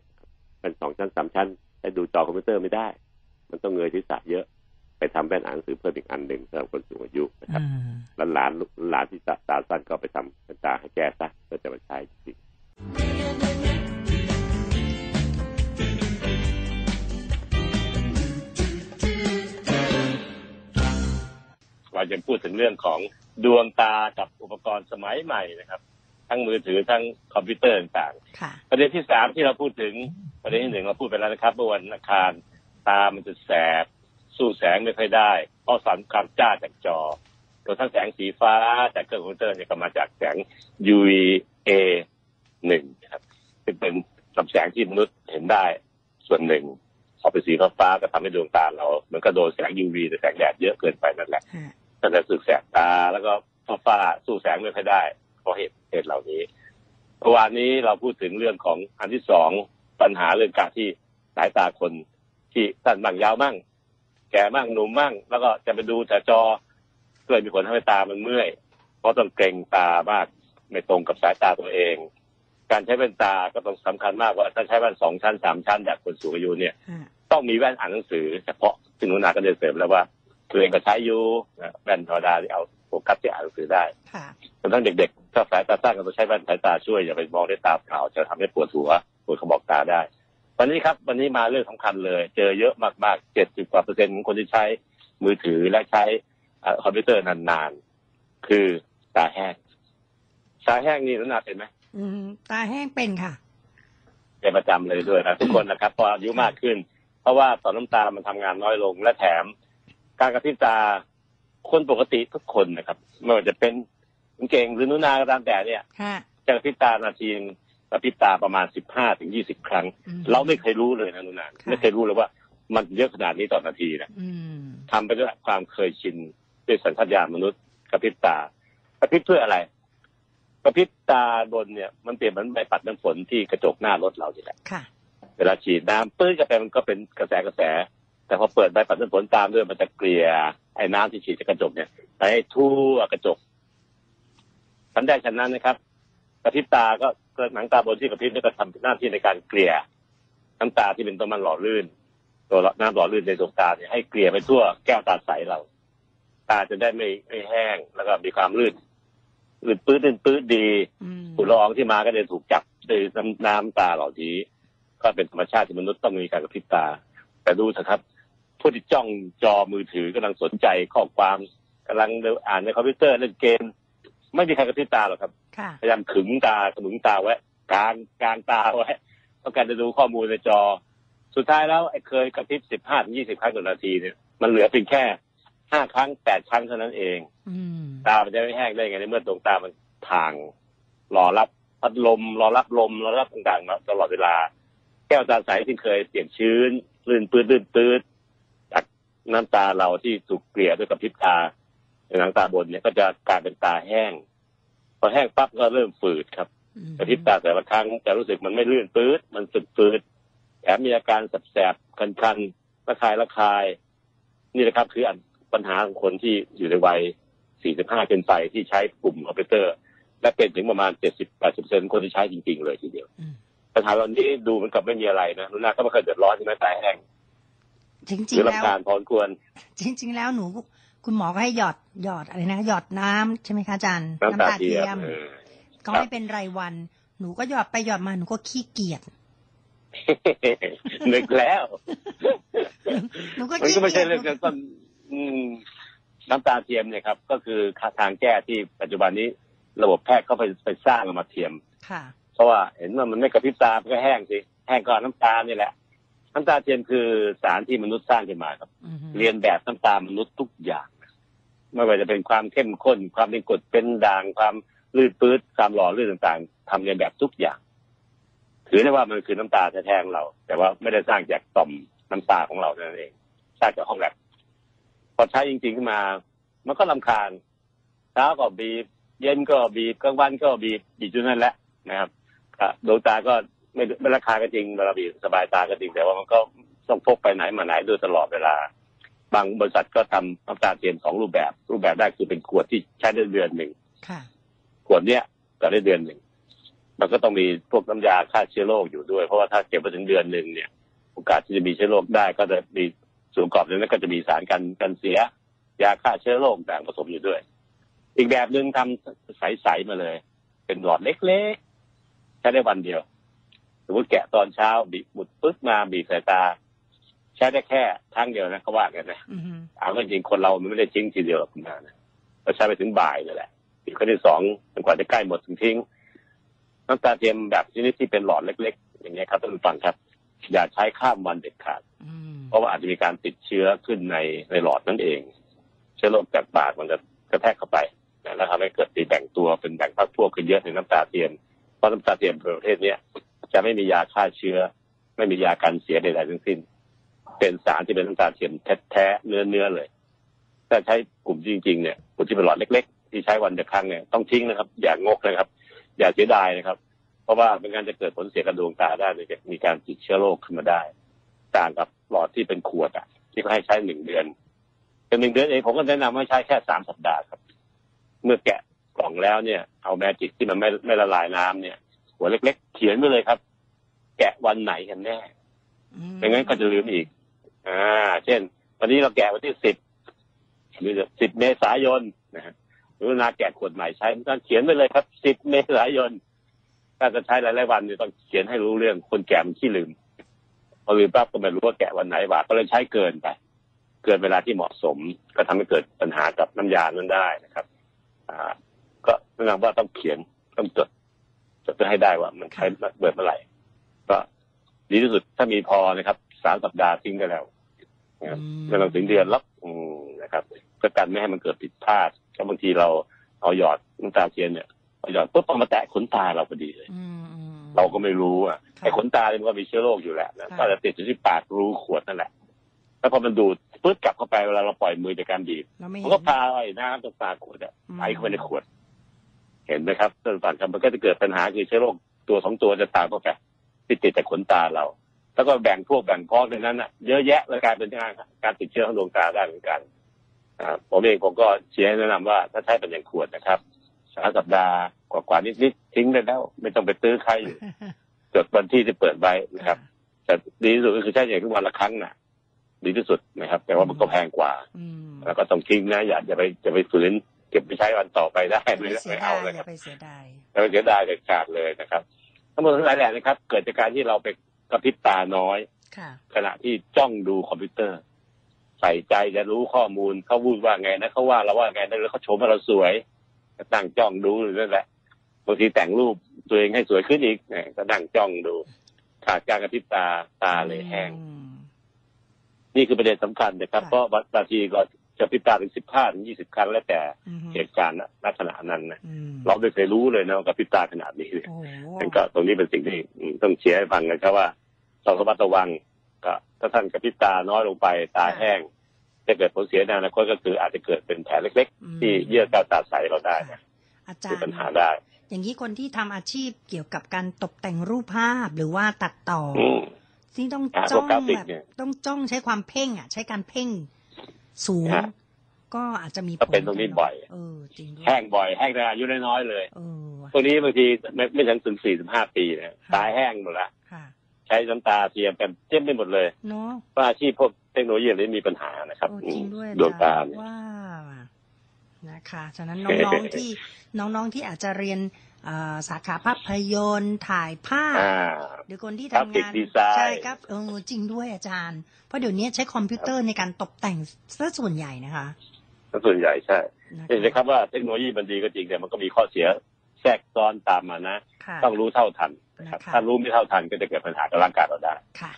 เป็นสองชั้นสามชั้นใช้ดูจอคอมพิวเตอร์ไม่ได้ มันต้องเงยศีรษะเยอะ ไปทำแว่นอ่านหนังสือเพิ่มอีกอันหนึ่งสำหรับคนสูงอายุนะครับอืมแล้วหลานหลานที่ตาตาสั้นก็ไปทำแว่นตาให้แก้ซะเพื่อจะมาใช้จริงเราจะพูดถึงเรื่องของดวงตากับอุปกรณ์สมัยใหม่นะครับ ทั้งมือถือทั้งคอมพิวเตอร์ต่างๆค่ะประเด็นที่สามที่เราพูดถึงประเด็นที่หนึ่งเราพูดไปแล้วนะครับเมื่อวันอังคารตามันจะแสบ สู้แสงไม่ค่อยได้ เพราะสันความจ้าจากจอรวมทั้งแสงสีฟ้าจากเครื่องคอมพิวเตอร์เนี่ยก็มาจากแสง UVA หนึ่งครับซึ่งเป็นลำแสงที่มนุษย์เห็นได้ส่วนหนึ่งพอเป็นสีฟ้าๆก็ทำให้ดวงตาเรา มันก็โดนแสง UV หรือแสงแดดเยอะเกินไปนั่นแหละค่ะก็จะสึกแสบตาแล้วก็ฟ้าๆสู้แสงไม่ค่อยได้เพ ราะเหตุเหตุเหล่านี้เมื่อวานนี้เราพูดถึงเรื่องของอันที่สองปัญหาเรื่องการที่สายตาคนที่สั้นบ้างยาวบ้างแก่บ้างหนุ่มบ้างแล้วก็จะไปดูแต่จอก็เลยมีผลทำให้ตามันเมื่อย เพราะต้องเกรงตามากไม่ตรงกับสายตาตัวเอง การใช้แว่นตาก็ต้องสำคัญมากว่าถ้าใช้แว่นสองชั้นสามชั้นแบบคนสูงอายุเนี่ยค่ะต้องมีแว่นอ่านหนังสือ เฉพาะซึ่งหนูนาก็ได้เสริมแล้วว่าตัวเองก็ใช้อยู่นะแว่นธรรมดาที่เอา โฟกัสที่อ่านหนังสือได้ค่ะรวมทั้งเด็กๆถ้าสายตาสั้นก็ต้องใช้แว่นสายตาช่วยอย่าไปมองด้วยตาเปล่าจะทำให้ปวดหัวปวดกระบอกตาได้ วันนี้ครับ วันนี้มาเรื่องสำคัญเลย เจอเยอะมากๆเจ็ดสิบกว่าเปอร์เซ็นต์ของคนที่ใช้มือถือและใช้เอ่อคอมพิวเตอร์นานๆ คือตาแห้งตาแห้งนี่นุนาเป็นไหมอืมตาแห้งเป็นค่ะเป็นประจำเลยด้วยนะทุกคนนะครับพออายุมากขึ้น เพราะว่าต่อมน้ำตามันทำงานน้อยลงและแถม การกระพริบตา คนปกติทุกคนนะครับไม่ว่าจะเป็นเก่งหรือนุนาก็ตามแต่เนี่ยค่ะจะกระพริบตานาทีนึงกระพริบตาประมาณสิบห้าถึงยี่สิบครั้งอืมเราไม่เคยรู้เลยนะนุนาค่ะไม่เคยรู้เลยว่ามันเยอะขนาดนี้ต่อนาทีนะอืมทำไปด้วยความเคยชินด้วยสัญชาตญาณมนุษย์กระพริบตากระพริบเพื่ออะไรกระพริบตาบนเนี่ยมันเปรียบเหมือนใบปัดน้ำฝนที่กระจกหน้ารถเรานี่แหละค่ะเวลาฉีดน้ำปื้ดกาแฟมันก็เป็นกระแสกระแส แต่พอเปิดใบปัดน้ำฝนตามด้วยมันจะเกลี่ยไอ้น้ำที่ฉีดจากกระจกเนี่ยไปให้ทั่วกระจกทันได้ฉะนั้นนะครับ กระพริบตาก็ก็หนังตาบนที่กระพริบนี่ก็ทำหน้าที่ในการเกลี่ยน้ำตาที่เป็นตัวมันหล่อลื่น ตัวน้ำหล่อลื่นในดวงตาเนี่ยให้เกลี่ยไปทั่วแก้วตาใสเรา ตาจะได้ไม่ไม่แห้งแล้วก็มีความลื่นลื่นปื้ดลื่นปื้ดดีอืมฝุ่นละอองที่มาก็จะถูกจับด้วยน้ำน้ำตาเหล่านี้ ก็เป็นธรรมชาติที่มนุษย์ต้องมีการกระพริบตา แต่ดูเถอะครับ ผู้ที่จ้องจอมือถือกำลังสนใจข้อความกำลังอ่านในคอมพิวเตอร์เล่นเกม ไม่มีใครกระพริบตาหรอกครับค่ะพยายามขึงตาขมึงตาไว้กลางกลางตาไว้ต้องการจะดูข้อมูลในจอ สุดท้ายแล้วไอ้เคยกระพริบสิบห้าถึงยี่สิบครั้งต่อนาทีเนี่ยมันเหลือเพียงแค่ห้าครั้งแปดครั้งเท่านั้นเองอืมตามันจะไม่แห้งได้ไงในเมื่อดวงตามันทางรอรับพัดลมรอรับลมรอรับต่างๆมาตลอดเวลา แก้วตาใสที่เคยเปียกชื้นลื่นปื้ดลื่นปื้ด จากน้ำตาเราที่ถูกเกลี่ยด้วยกับพริบตาในหนังตาบนเนี่ยก็จะกลายเป็นตาแห้ง พอแห้งปั๊บก็เริ่มฝืดครับอืมกระพริบตาแต่ละครั้งจะรู้สึกมันไม่ลื่นปื๊ดมันสึกฟืดแถมมีอาการแสบๆคันๆระคายระคาย นี่แหละครับ คืออันปัญหาของคนที่อยู่ในวัย 45ขึ้นไปที่ใช้กลุ่มคอมพิวเตอร์ และเป็นถึงประมาณ 70-80%คนที่ใช้จริง ๆ เลยทีเดียวอืมปัญหาเหล่านี้ดูเหมันกับไม่มีอะไรนะนุนาก็ไม่เคยเดือดร้อนใช่ไหมตายแห้ง จริงหรือๆแล้วลำการพอสมควร จริง ๆ แล้วหนู คุณหมอก็ให้หยอดหยอดอะไรนะหยอดน้ำใช่ไหมคะอาจารย์น้ำตาเทียมเออก็ให้เป็นรายวัน หนูก็หยอดไปหยอดมาหนูก็ขี้เกียจนึกแล้วหนูก็มันก็ไม่ใช่เรื่องขี้การต้นอืมน้ำตาเทียมเนี่ยครับ ก็คือทางแก้ที่ปัจจุบันนี้ ระบบแพทย์ก็ไปไปสร้างมาเทียมค่ะ เพราะว่าเห็นว่ามันไม่กระพริบตามันก็แห้งสิแห้งก็น้ำตานี่แหละ น้ำตาเทียมคือสารที่มนุษย์สร้างขึ้นมาครับอือฮึเรียนแบบน้ำตามนุษย์ทุกอย่างไม่ว่าจะเป็นความเข้มข้น ความเป็นกรดเป็นด่าง ความลื่นปื้ดความหล่อลื่นต่างๆทำเรียนแบบทุกอย่าง ถือได้ว่ามันคือน้ำตาแท้ๆของเรา แต่ว่าไม่ได้สร้างจากต่อมน้ำตาของเรานั่นเองสร้างจากห้องแลบพอใช้จริงๆขึ้นมา มันก็ลำคาญเช้าก็บีบ เย็นก็บีบกลางวันก็บีบบีบจนนั่นแหละนะครับก็ดวงตาก็ ไม่ไม่ราคาก็จริงเวลาบีบสบายตาก็จริงแต่ว่ามันก็ต้องพกไปไหนมาไหนโดยตลอดเวลา บางบริษัทก็ทำน้ำตาเทียมสองรูปแบบ รูปแบบแรกคือเป็นขวดที่ใช้ได้เดือนหนึ่งค่ะขวดเนี้ยก็ได้เดือนหนึ่งมันก็ต้องมีพวกน้ำยาฆ่าเชื้อโรคอยู่ด้วย เพราะว่าถ้าเก็บไปถึงเดือนหนึ่งเนี่ย โอกาสที่จะมีเชื้อโรคได้ ก็จะมีส่วนประกอบในนั้นก็จะมีสารกันกันเสีย ยาฆ่าเชื้อโรคต่างผสมอยู่ด้วย อีกแบบหนึ่งทำใสๆมาเลย เป็นหลอดเล็กๆใช้ได้วันเดียว สมมติแกะตอนเช้าบีบหมุดปึ๊กมาบีบสายตา ใช้ได้แค่ครั้งเดียวนะเขาว่ากันนะอือฮึเอาก็จริงคนเรามันไม่ได้ทิ้งทีเดียวหรอกคุณนานะเราใช้ไปถึงบ่ายเลยแหละอีกข้อที่สองจนกว่าจะใกล้หมดถึงทิ้งน้ำตาเทียมแบบชนิดที่เป็นหลอดเล็ก ๆ อย่างเงี้ยครับท่านผู้ฟังครับ อย่าใช้ข้ามวันเด็ดขาดอืมเพราะว่าอาจจะมีการติดเชื้อขึ้นในในหลอดนั่นเอง เชื้อโรคจากปากมันจะกระแทกเข้าไปนะแล้วทำให้เกิดตีแบ่งตัวเป็นแบ่งพักพวกขึ้นเยอะในน้ำตาเทียมเพราะน้ำตาเทียมประเภทเนี้ย จะไม่มียาฆ่าเชื้อ ไม่มียากันเสียใดๆทั้งสิ้น เป็นสารที่เป็นน้ำตาเทียมแท้ๆเนื้อเนื้อๆเลยถ้าใช้กลุ่มจริงๆเนี่ยกลุ่มที่เป็นหลอดเล็ก ๆ ที่ใช้วันละครั้งเนี่ยต้องทิ้งนะครับ อย่างกนะครับ อย่าเสียดายนะครับ เพราะว่าเป็นการจะเกิดผลเสียกับดวงตาได้เลยมีการติดเชื้อโรคขึ้นมาได้ ต่างกับหลอดที่เป็นขวดอะ ที่เขาให้ใช้หนึ่งเดือนเป็นหนึ่งเดือนเองผมก็แนะนำให้ใช้แค่สามสัปดาห์ครับ เมื่อแกะกล่องแล้วเนี่ย เอาแมจิกที่มันไม่ไม่ละลายน้ำเนี่ย หัวเล็ก ๆ เขียนไปเลยครับ แกะวันไหนกันแน่อืมไม่งั้นก็จะลืมอีก อ่า เช่น วันนี้เราแกะวันที่สิบหรือสิบเมษายนนะฮะหรือนาแกะขวดใหม่ใช้ต้องเขียนไปเลยครับสิบเมษายนถ้าจะใช้หลายๆวันเนี่ยต้องเขียนให้รู้เรื่องคนแก่มันขี้ลืมพอลืมปั๊บก็ไม่รู้ว่าแกะวันไหนว่าก็เลยใช้เกินไป เกินเวลาที่เหมาะสม ก็ทำให้เกิดปัญหากับน้ำยานั้นได้นะครับ อ่า ก็แนะนำว่าต้องเขียนต้องจด จดเพื่อให้ได้ว่ามันใช้เบิดเมื่อไหร่ก็ดีที่สุดถ้ามีพอนะครับสามสัปดาห์ทิ้งกันแล้วนะครับไม่ต้องถึงเดือนหรอกอืมนะครับเพื่อกันไม่ให้มันเกิดผิดพลาดก็บางทีเราเอาหยอดน้ำตาเทียนเนี่ยเอาหยอดปุ๊บเอามาแตะขนตาเราพอดีเลยอืมอืมเราก็ไม่รู้อะค่ะไอ้ขนตาเนี่ยมันก็มีเชื้อโรคอยู่แหละนะค่ะก็จะติดอยู่ที่ปากรูขวดนั่นแหละแล้วพอมันดูดปึ๊บกลับเข้าไปเวลาเราปล่อยมือจากการบีบเราไม่มันเห็นก็พาไอ้น้ำตรงปากขวดอะอืมไหลเข้าไปในขวด เห็นไหมครับท่านผู้ฟังครับมันก็จะเกิดปัญหาคือเชื้อโรคตัวสองตัวจะตามเข้าไปที่ติดจากขนตาเรา แล้วก็แบ่งพวกแบ่งพ้องในนั้นอะเยอะแยะเลยกลายเป็นการการติดเชื้อของดวงตาได้เหมือนกันอ่าผมเองผมก็เชียร์ให้แนะนำว่าถ้าใช้เป็นอย่างขวดนะครับสามสัปดาห์กว่าๆนิดๆทิ้งได้แล้ว ไม่ต้องไปตื้อใครอยู่จดวันที่ที่เปิดไว้นะครับแต่ดีที่สุดก็คือใช้อย่างทุกวันละครั้งน่ะดีที่สุดนะครับ แต่ว่ามันก็แพงกว่าอืมแล้วก็ต้องทิ้งนะอย่าอย่าไปอย่าไปฝืน เก็บไปใช้วันต่อไปได้ไม่ไม่เสีไม่ยเอาดายเลยอครัย่าบไปเสียดายแล้วเสียดายเด็ดขาดเลยนะครับ ทั้งหมดทั้งหลายแหล่นะครับ เกิดจากการที่เราไปกระพริบตาน้อยค่ะขณะที่จ้องดูคอมพิวเตอร์ ใส่ใจจะรู้ข้อมูลเขาพูดว่าไงนะเขาว่าเราว่าไงนะแล้วเขาชมว่าเราสวยก็ตั้งจ้องดูอยู่นั่นแหละบางทีแต่งรูปตัวเองให้สวยขึ้นอีกเนี่ยก็นั่งจ้องดู ขาดการกระพริบตาตาเลยแห้งอืมนี่คือประเด็นสำคัญนะครับค่ะเพราะบางทีก็ จะพริบตาถึงสิบห้าถึงยี่สิบครั้งแล้วแต่อืมเหตุการณ์ลักษณะนั้นนะอืมเราไม่เคยรู้เลยนะว่ากระพริบตาขนาดนี้เลยโอ้โหนั่นก็ตรงนี้เป็นสิ่งที่อืมต้องเชียร์ให้ฟังนะครับว่าต้องระมัดระวังก็ถ้าท่านกระพริบตาน้อยลงไปตาแห้งจะเกิดผลเสียในอนาคตก็คืออาจจะเกิดเป็นแผลเล็ก ๆ ที่เยื่อแก้วตาใสเราได้ค่ะนะอาจารคือย์ปัญหาได้ อย่างนี้คนที่ทำอาชีพเกี่ยวกับการตกแต่งรูปภาพหรือว่าตัดต่อออืมที่ต้องอ่าจ้องพวกกราฟิกแบบเนี่ยต้องจ้องใช้ความเพ่งอะ ใช้การเพ่ง สูงฮะก็อาจจะมีผก็ลเป็นตรงนี้บ่อยเออจริงด้วยแห้งบ่อยแห้งในอายุน้อยๆเลยเออว่ะพวกนี้บางทีไม่ไม่ถึงถึงสี่สิบห้าปีนะค่ะตาแห้งหมดละค่ะใช้น้ำตาเทียมกันเต็มไปหมดเลยเนาะว่าอาชีพพวกเทคโนโลยีเหล่านี้มีปัญหานะครับโอ้จริงด้วยดวงตาอาจารย์เนี่ยว่านะคะฉะนั้นน้องๆที่น้องๆที่อาจจะเรียนเอ่อ สาขาภาพยนตร์ถ่ายภาพอ่าหรือคนที่กราทำฟิกงานดีไซน์ใช่ครับเออจริงด้วยอาจารย์ เพราะเดี๋ยวนี้ใช้คอมพิวเตอร์ในการตกแต่งซะส่วนใหญ่นะคะส่วนใหญ่ใช่นะเห็นไหมครับว่าเทคโนโลยีมันดีก็จริงแต่มันก็มีข้อเสียแทรกซ้อนตามมานะค่ะต้องรู้เท่าทันนะครับนะคะถ้ารู้ไม่เท่าทันก็จะเกิดปัญหากับร่างกายเราได้ค่ะ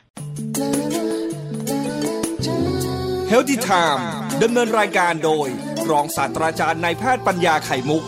Healthy Time ดำเนินรายการโดย รองศาสตราจารย์นายแพทย์ปัญญาไข่มุก